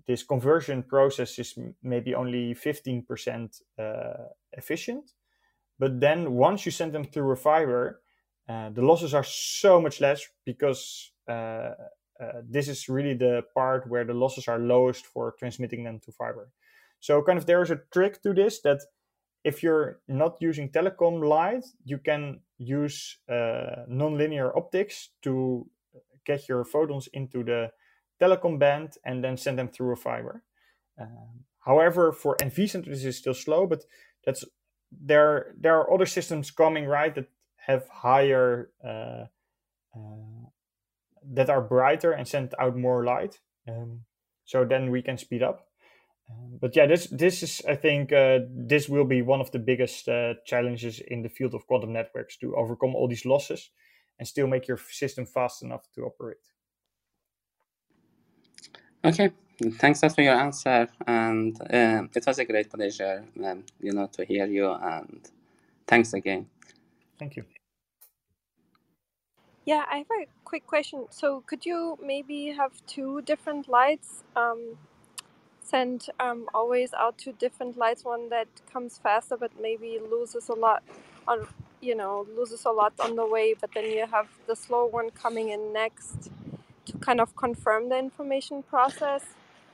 this conversion process is maybe only 15% uh, efficient. But then once you send them through a fiber, uh, the losses are so much less because uh, uh, this is really the part where the losses are lowest for transmitting them to fiber. So kind of there is a trick to this that if you're not using telecom light, you can use uh, nonlinear optics to get your photons into the telecom band and then send them through a fiber. Um, however, for NV center, this is still slow, but that's there. There are other systems coming right that have higher, uh, uh, that are brighter and send out more light. Um, so then we can speed up. Um, but yeah, this this is I think uh, this will be one of the biggest uh, challenges in the field of quantum networks to overcome all these losses and still make your system fast enough to operate. Okay, thanks for your answer, and um, it was a great pleasure, um, you know, to hear you, and thanks again. Thank you. Yeah, I have a quick question. So could you maybe have two different lights? Um, send um, always out two different lights, one that comes faster but maybe loses a lot on, you know, loses a lot on the way, but then you have the slow one coming in next to kind of confirm the information process?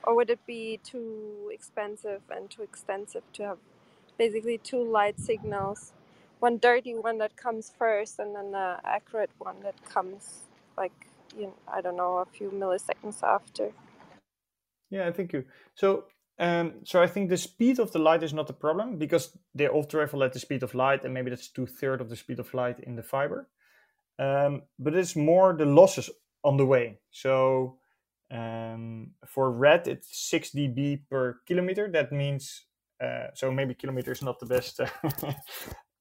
Or would it be too expensive and too extensive to have basically two light signals one dirty one that comes first, and then the accurate one that comes like you know, I don't know a few milliseconds after. Yeah, thank you. So, um, so I think the speed of the light is not the problem because they all travel at the speed of light, and maybe that's two thirds of the speed of light in the fiber. Um, but it's more the losses on the way. So um, for red, it's 6 dB per kilometer. That means, uh, so maybe kilometer is not the best uh, [laughs]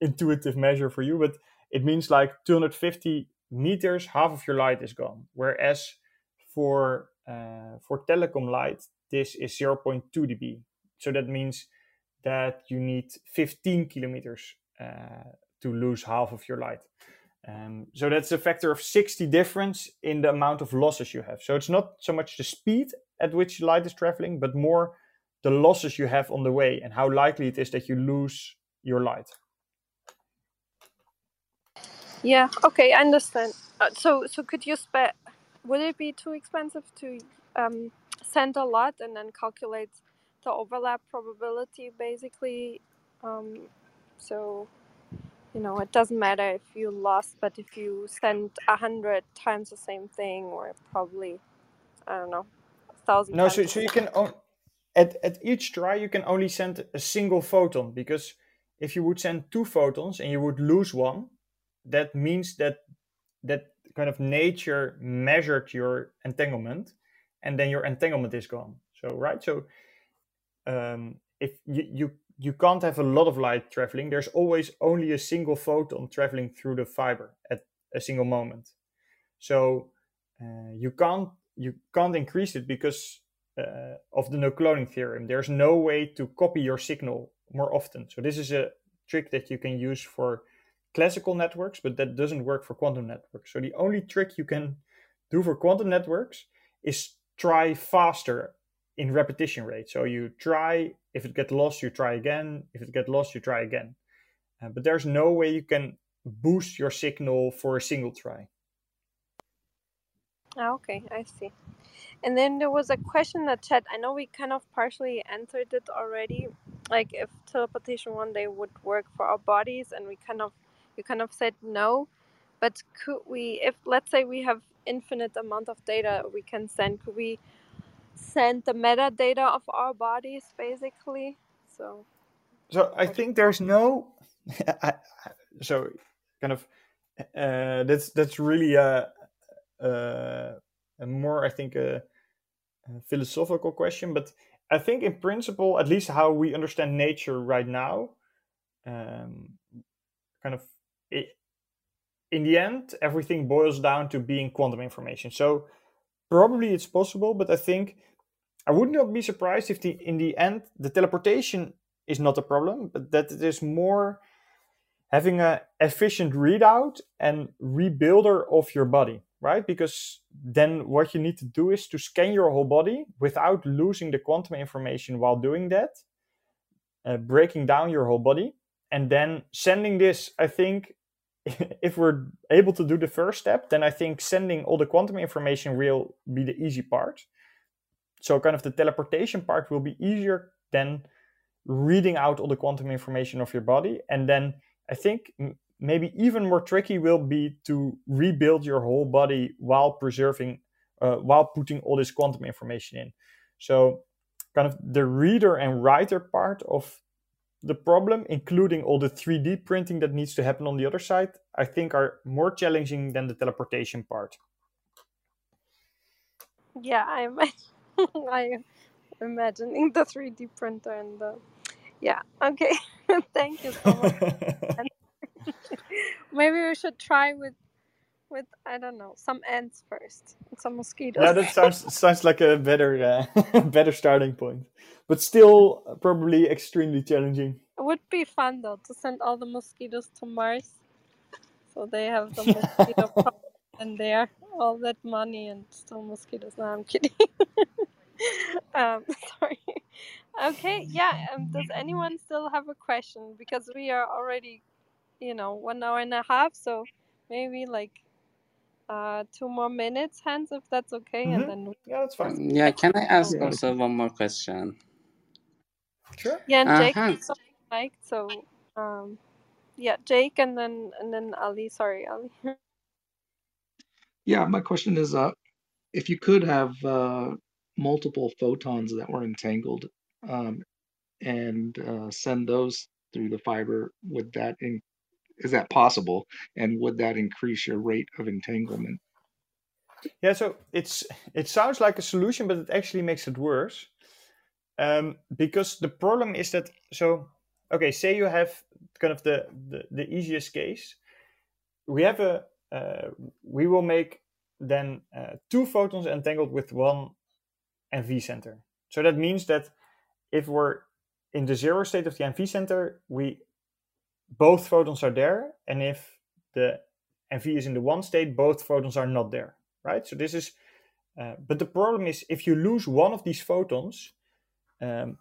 intuitive measure for you, but it means like 250 meters, half of your light is gone. Whereas for uh, for telecom light, this is 0.2 dB. So that means that you need 15 kilometers uh, to lose half of your light. Um, so that's a factor of 60 difference in the amount of losses you have. So it's not so much the speed at which light is traveling, but more the losses you have on the way and how likely it is that you lose your light. Yeah. Okay, I understand. Uh, so, so could you spare? Would it be too expensive to um, send a lot and then calculate the overlap probability, basically? Um, so you know it doesn't matter if you lost but if you send a hundred times the same thing or probably i don't know a thousand No, so so you can on, at at each try you can only send a single photon because if you would send two photons and you would lose one, that means that that kind of nature measured your entanglement and then your entanglement is gone. So right, so um, if you, you you can't have a lot of light traveling, there's always only a single photon traveling through the fiber at a single moment. So uh, you can't you can't increase it because uh, of the no cloning theorem. There's no way to copy your signal more often. So this is a trick that you can use for classical networks, but that doesn't work for quantum networks. So the only trick you can do for quantum networks is try faster in repetition rate. So you try, if it gets lost, you try again. If it gets lost, you try again. Uh, but there's no way you can boost your signal for a single try. Ah, okay i see and then there was a question in the chat i know we kind of partially answered it already like if teleportation one day would work for our bodies and we kind of you kind of said no but could we if let's say we have infinite amount of data we can send could we send the metadata of our bodies basically so So I think there's no, [laughs] so kind of uh, that's that's really a, a, a more I think a, a philosophical question, but I think in principle, at least how we understand nature right now, um, kind of i in the end, everything boils down to being quantum information. So probably it's possible, but I think I would not be surprised if the in the end the teleportation is not a problem, but that it is more having a efficient readout and rebuilder of your body, right? Because then what you need to do is to scan your whole body without losing the quantum information while doing that, uh, breaking down your whole body, and then sending this. I think [laughs] if we're able to do the first step, then I think sending all the quantum information will be the easy part. So kind of the teleportation part will be easier than reading out all the quantum information of your body. And then I think maybe even more tricky will be to rebuild your whole body while preserving, uh, while putting all this quantum information in. So kind of the reader and writer part of the problem, including all the 3D printing that needs to happen on the other side, I think are more challenging than the teleportation part. yeah i'm [laughs] i imagining the 3d printer and the yeah okay [laughs] thank you so much. [laughs] Maybe we should try with with i don't know some ants first and some mosquitoes. Yeah, that sounds sounds like a better uh, better starting point, but still probably extremely challenging. it would be fun though to send all the mosquitoes to mars so they have the [laughs] mosquito problem and there all that money and still mosquitoes no i'm kidding [laughs] um [laughs] sorry okay yeah um, does anyone still have a question because we are already you know one hour and a half so maybe like uh two more minutes hans if that's okay and hmm then Yeah, that's fine. Um, yeah, can I ask Yeah. also one more question? Sure. yeah and Uh, jake Hans, also liked so um yeah, Jake, and then and then Ali. Sorry, Ali. Yeah, my question is, uh, if you could have uh, multiple photons that were entangled, um, and uh, send those through the fiber, would that in is that possible? And would that increase your rate of entanglement? Yeah, so it's it sounds like a solution, but it actually makes it worse. Um, because the problem is that so okay, say you have kind of the the, the easiest case. We have a uh, we will make then uh, two photons entangled with one NV center. So that means that if we're in the zero state of the NV center, we both photons are there, and if the NV is in the one state, both photons are not there, right? So this is, uh, but the problem is if you lose one of these photons, um,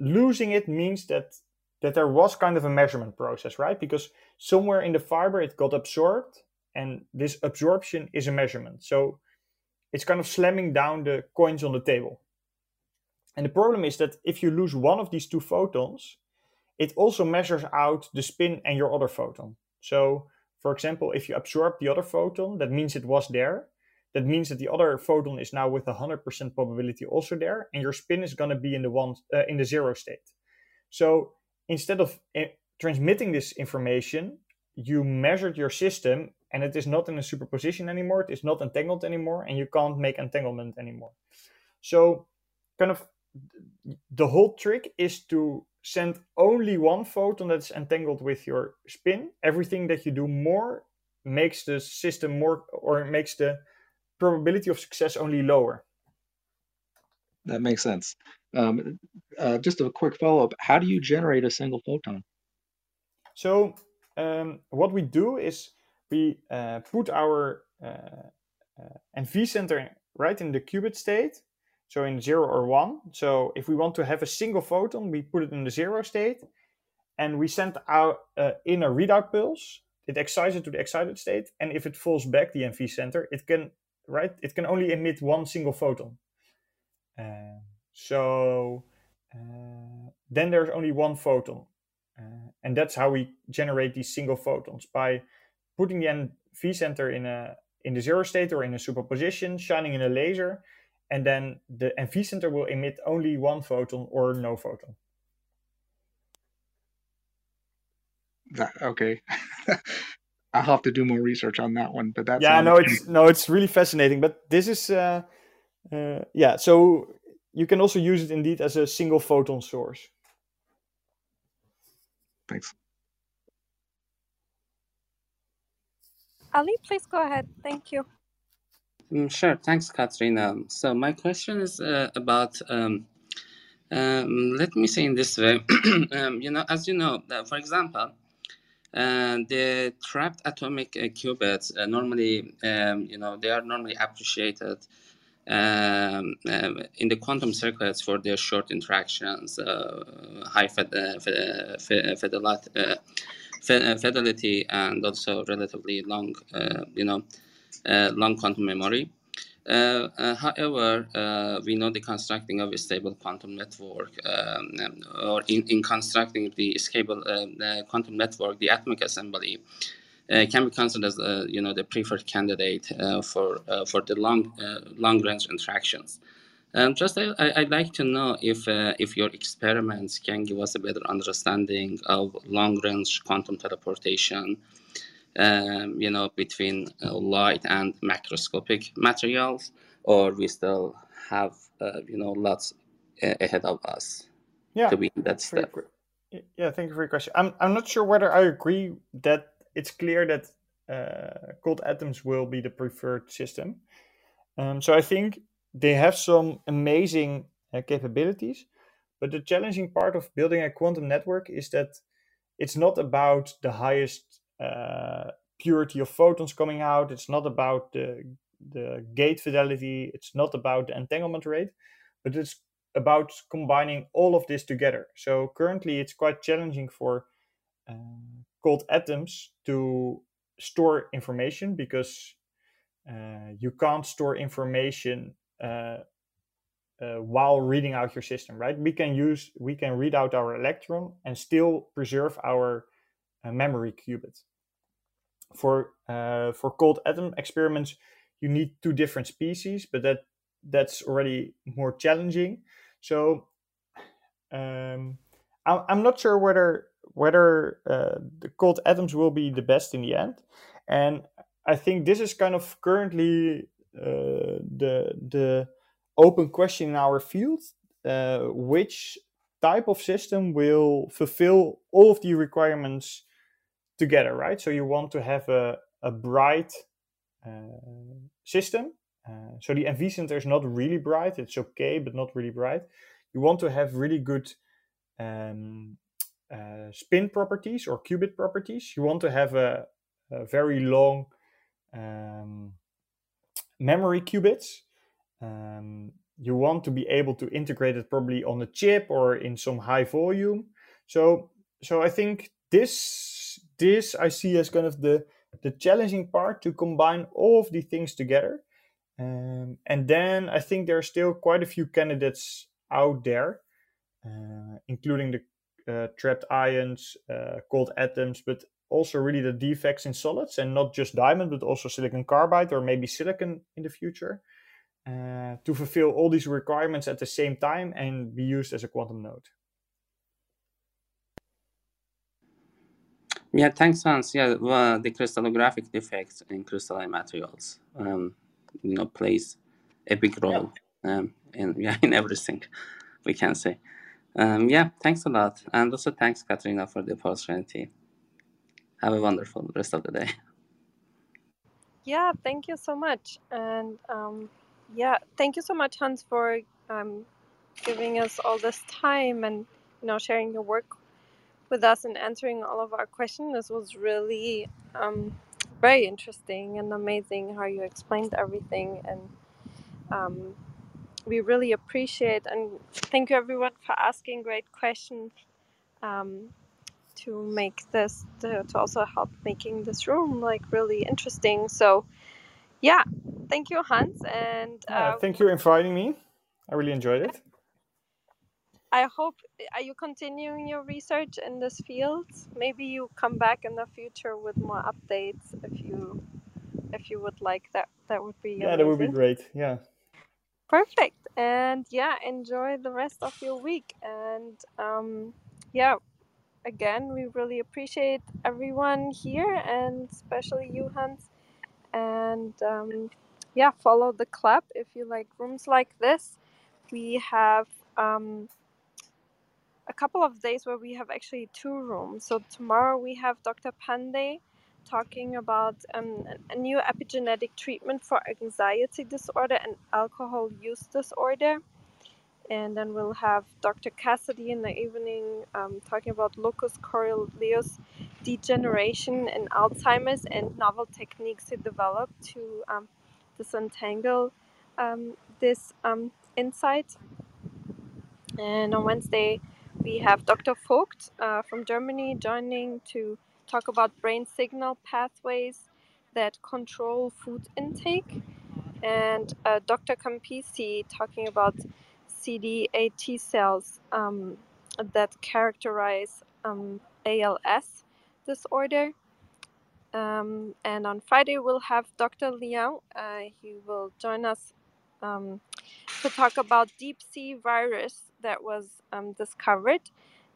losing it means that that there was kind of a measurement process, right? Because somewhere in the fiber it got absorbed, and this absorption is a measurement. So it's kind of slamming down the coins on the table. And the problem is that if you lose one of these two photons, it also measures out the spin and your other photon. So, for example, if you absorb the other photon, that means it was there. That means that the other photon is now with a 100% probability also there, and your spin is going to be in the one uh, in the zero state. So instead of uh, transmitting this information, you measured your system, and it is not in a superposition anymore. It is not entangled anymore, and you can't make entanglement anymore. So, kind of, the whole trick is to send only one photon that's entangled with your spin. Everything that you do more makes the system more or makes the probability of success only lower. That makes sense. Um, uh, just a quick follow up how do you generate a single photon? So, um, what we do is we uh, put our uh, uh NV center right in the qubit state so in zero or one. So if we want to have a single photon, we put it in the zero state and we send out uh, in a readout pulse. It excites it to the excited state, and if it falls back the NV center, it can right. It can only emit one single photon. Uh, so uh, then there's only one photon, uh, and that's how we generate these single photons by putting the NV center in a in the zero state or in a superposition, shining in a laser, and then the NV center will emit only one photon or no photon. Okay. [laughs] I'll have to do more research on that one, but that's yeah, no, it's no, it's really fascinating. But this is, uh, uh, yeah, so you can also use it indeed as a single photon source. Thanks. Ali, please go ahead. Thank you. Mm, sure, thanks, Katrina. So my question is uh, about. Um, um, let me say in this way, [clears throat] um, you know, as you know, uh, for example, uh, the trapped atomic uh, qubits uh, normally, um, you know, they are normally appreciated um, um, in the quantum circuits for their short interactions, uh, high fed, fed, fed, fidelity, and also relatively long, you know, uh, long quantum memory. Uh, uh, however, uh, we know the constructing of a stable quantum network, um, or in, in constructing the stable uh, quantum network, the atomic assembly uh, can be considered as you know the preferred candidate for for the long long range interactions. Um, just I, I'd like to know if if your experiments can give us a better understanding of long range quantum teleportation um, you know, between uh, light and macroscopic materials, or we still have, uh, you know, lots ahead of us yeah, to be in that step. Yeah, thank you for your question. I'm, I'm not sure whether I agree that it's clear that uh, cold atoms will be the preferred system. Um, so I think they have some amazing uh, capabilities, but the challenging part of building a quantum network is that it's not about the highest uh, purity of photons coming out. It's not about the the gate fidelity. It's not about the entanglement rate, but it's about combining all of this together. So currently, it's quite challenging for uh, cold atoms to store information because uh, you can't store information uh, uh, while reading out your system, right? We can use we can read out our electron and still preserve our memory qubit. For uh, for cold atom experiments, you need two different species, but that that's already more challenging. So um, I, I'm not sure whether whether uh, the cold atoms will be the best in the end, and I think this is kind of currently uh, the the open question in our field: uh, which type of system will fulfill all of the requirements together, right? So you want to have a a bright uh, system. Uh, so the NV center is not really bright; it's okay, but not really bright. You want to have really good um, uh, spin properties or qubit properties. You want to have a, a very long um, memory qubits. Um, you want to be able to integrate it probably on a chip or in some high volume. So, so I think this this I see as kind of the the challenging part to combine all of the things together. Um, and then I think there are still quite a few candidates out there, uh, including the uh, trapped ions, uh, cold atoms, but also really the defects in solids and not just diamond, but also silicon carbide or maybe silicon in the future uh, to fulfill all these requirements at the same time and be used as a quantum node. Yeah, thanks, Hans. Yeah, well, the crystallographic defects in crystalline materials, um, you know, plays a big role um, in [laughs] yeah in everything we can say. Um, yeah, thanks a lot, and also thanks, Katarina, for the opportunity. Have a wonderful rest of the day. Yeah, thank you so much. And um, yeah, thank you so much, Hans, for um, giving us all this time and you know sharing your work with us and answering all of our questions. This was really um, very interesting and amazing how you explained everything, and um, we really appreciate and thank you everyone for asking great questions um, to make this to, to also help making this room like really interesting. So yeah, thank you, Hans, and Yeah, uh, thank you for inviting me. I really enjoyed it. I hope are you continuing your research in this field? Maybe you come back in the future with more updates if you if you would like that. That would be Yeah, that would be great. Yeah. Perfect. And yeah, enjoy the rest of your week. And um, yeah, again, we really appreciate everyone here and especially you, Hans. And um, yeah, follow the club if you like rooms like this. We have um, a couple of days where we have actually two rooms. So tomorrow we have Dr. Pandey talking about um, a new epigenetic treatment for anxiety disorder and alcohol use disorder. And then we'll have Dr. Cassidy in the evening um, talking about locus coeruleus degeneration in Alzheimer's and novel techniques to develop to um, disentangle um, this um, insight. And on Wednesday, we have Dr. Vogt uh, from Germany joining to talk about brain signal pathways that control food intake, and uh, Dr. Campisi talking about CD8 T cells um, that characterize um, ALS disorder. Um, and on Friday, we'll have Dr. Liang. Uh, he will join us um, to talk about deep sea virus that was um, discovered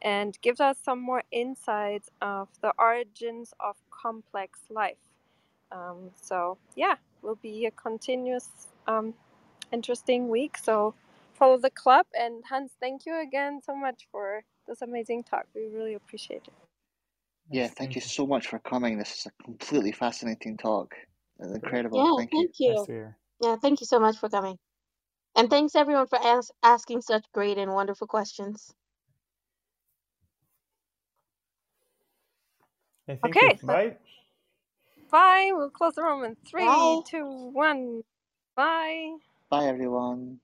and give us some more insights of the origins of complex life. Um, so yeah, will be a continuous um, interesting week. So follow the club and Hans, thank you again so much for this amazing talk. We really appreciate it. Yeah, thank thank you you. so much for coming. This is a completely fascinating talk. Incredible. Yeah, Thank you. thank Nice you. to hear. Yeah, thank you so much for coming. And thanks everyone for as asking such great and wonderful questions. Hey, thank Okay, Bye. bye. We'll close the room in three, Bye. two, one. Bye. Bye, everyone.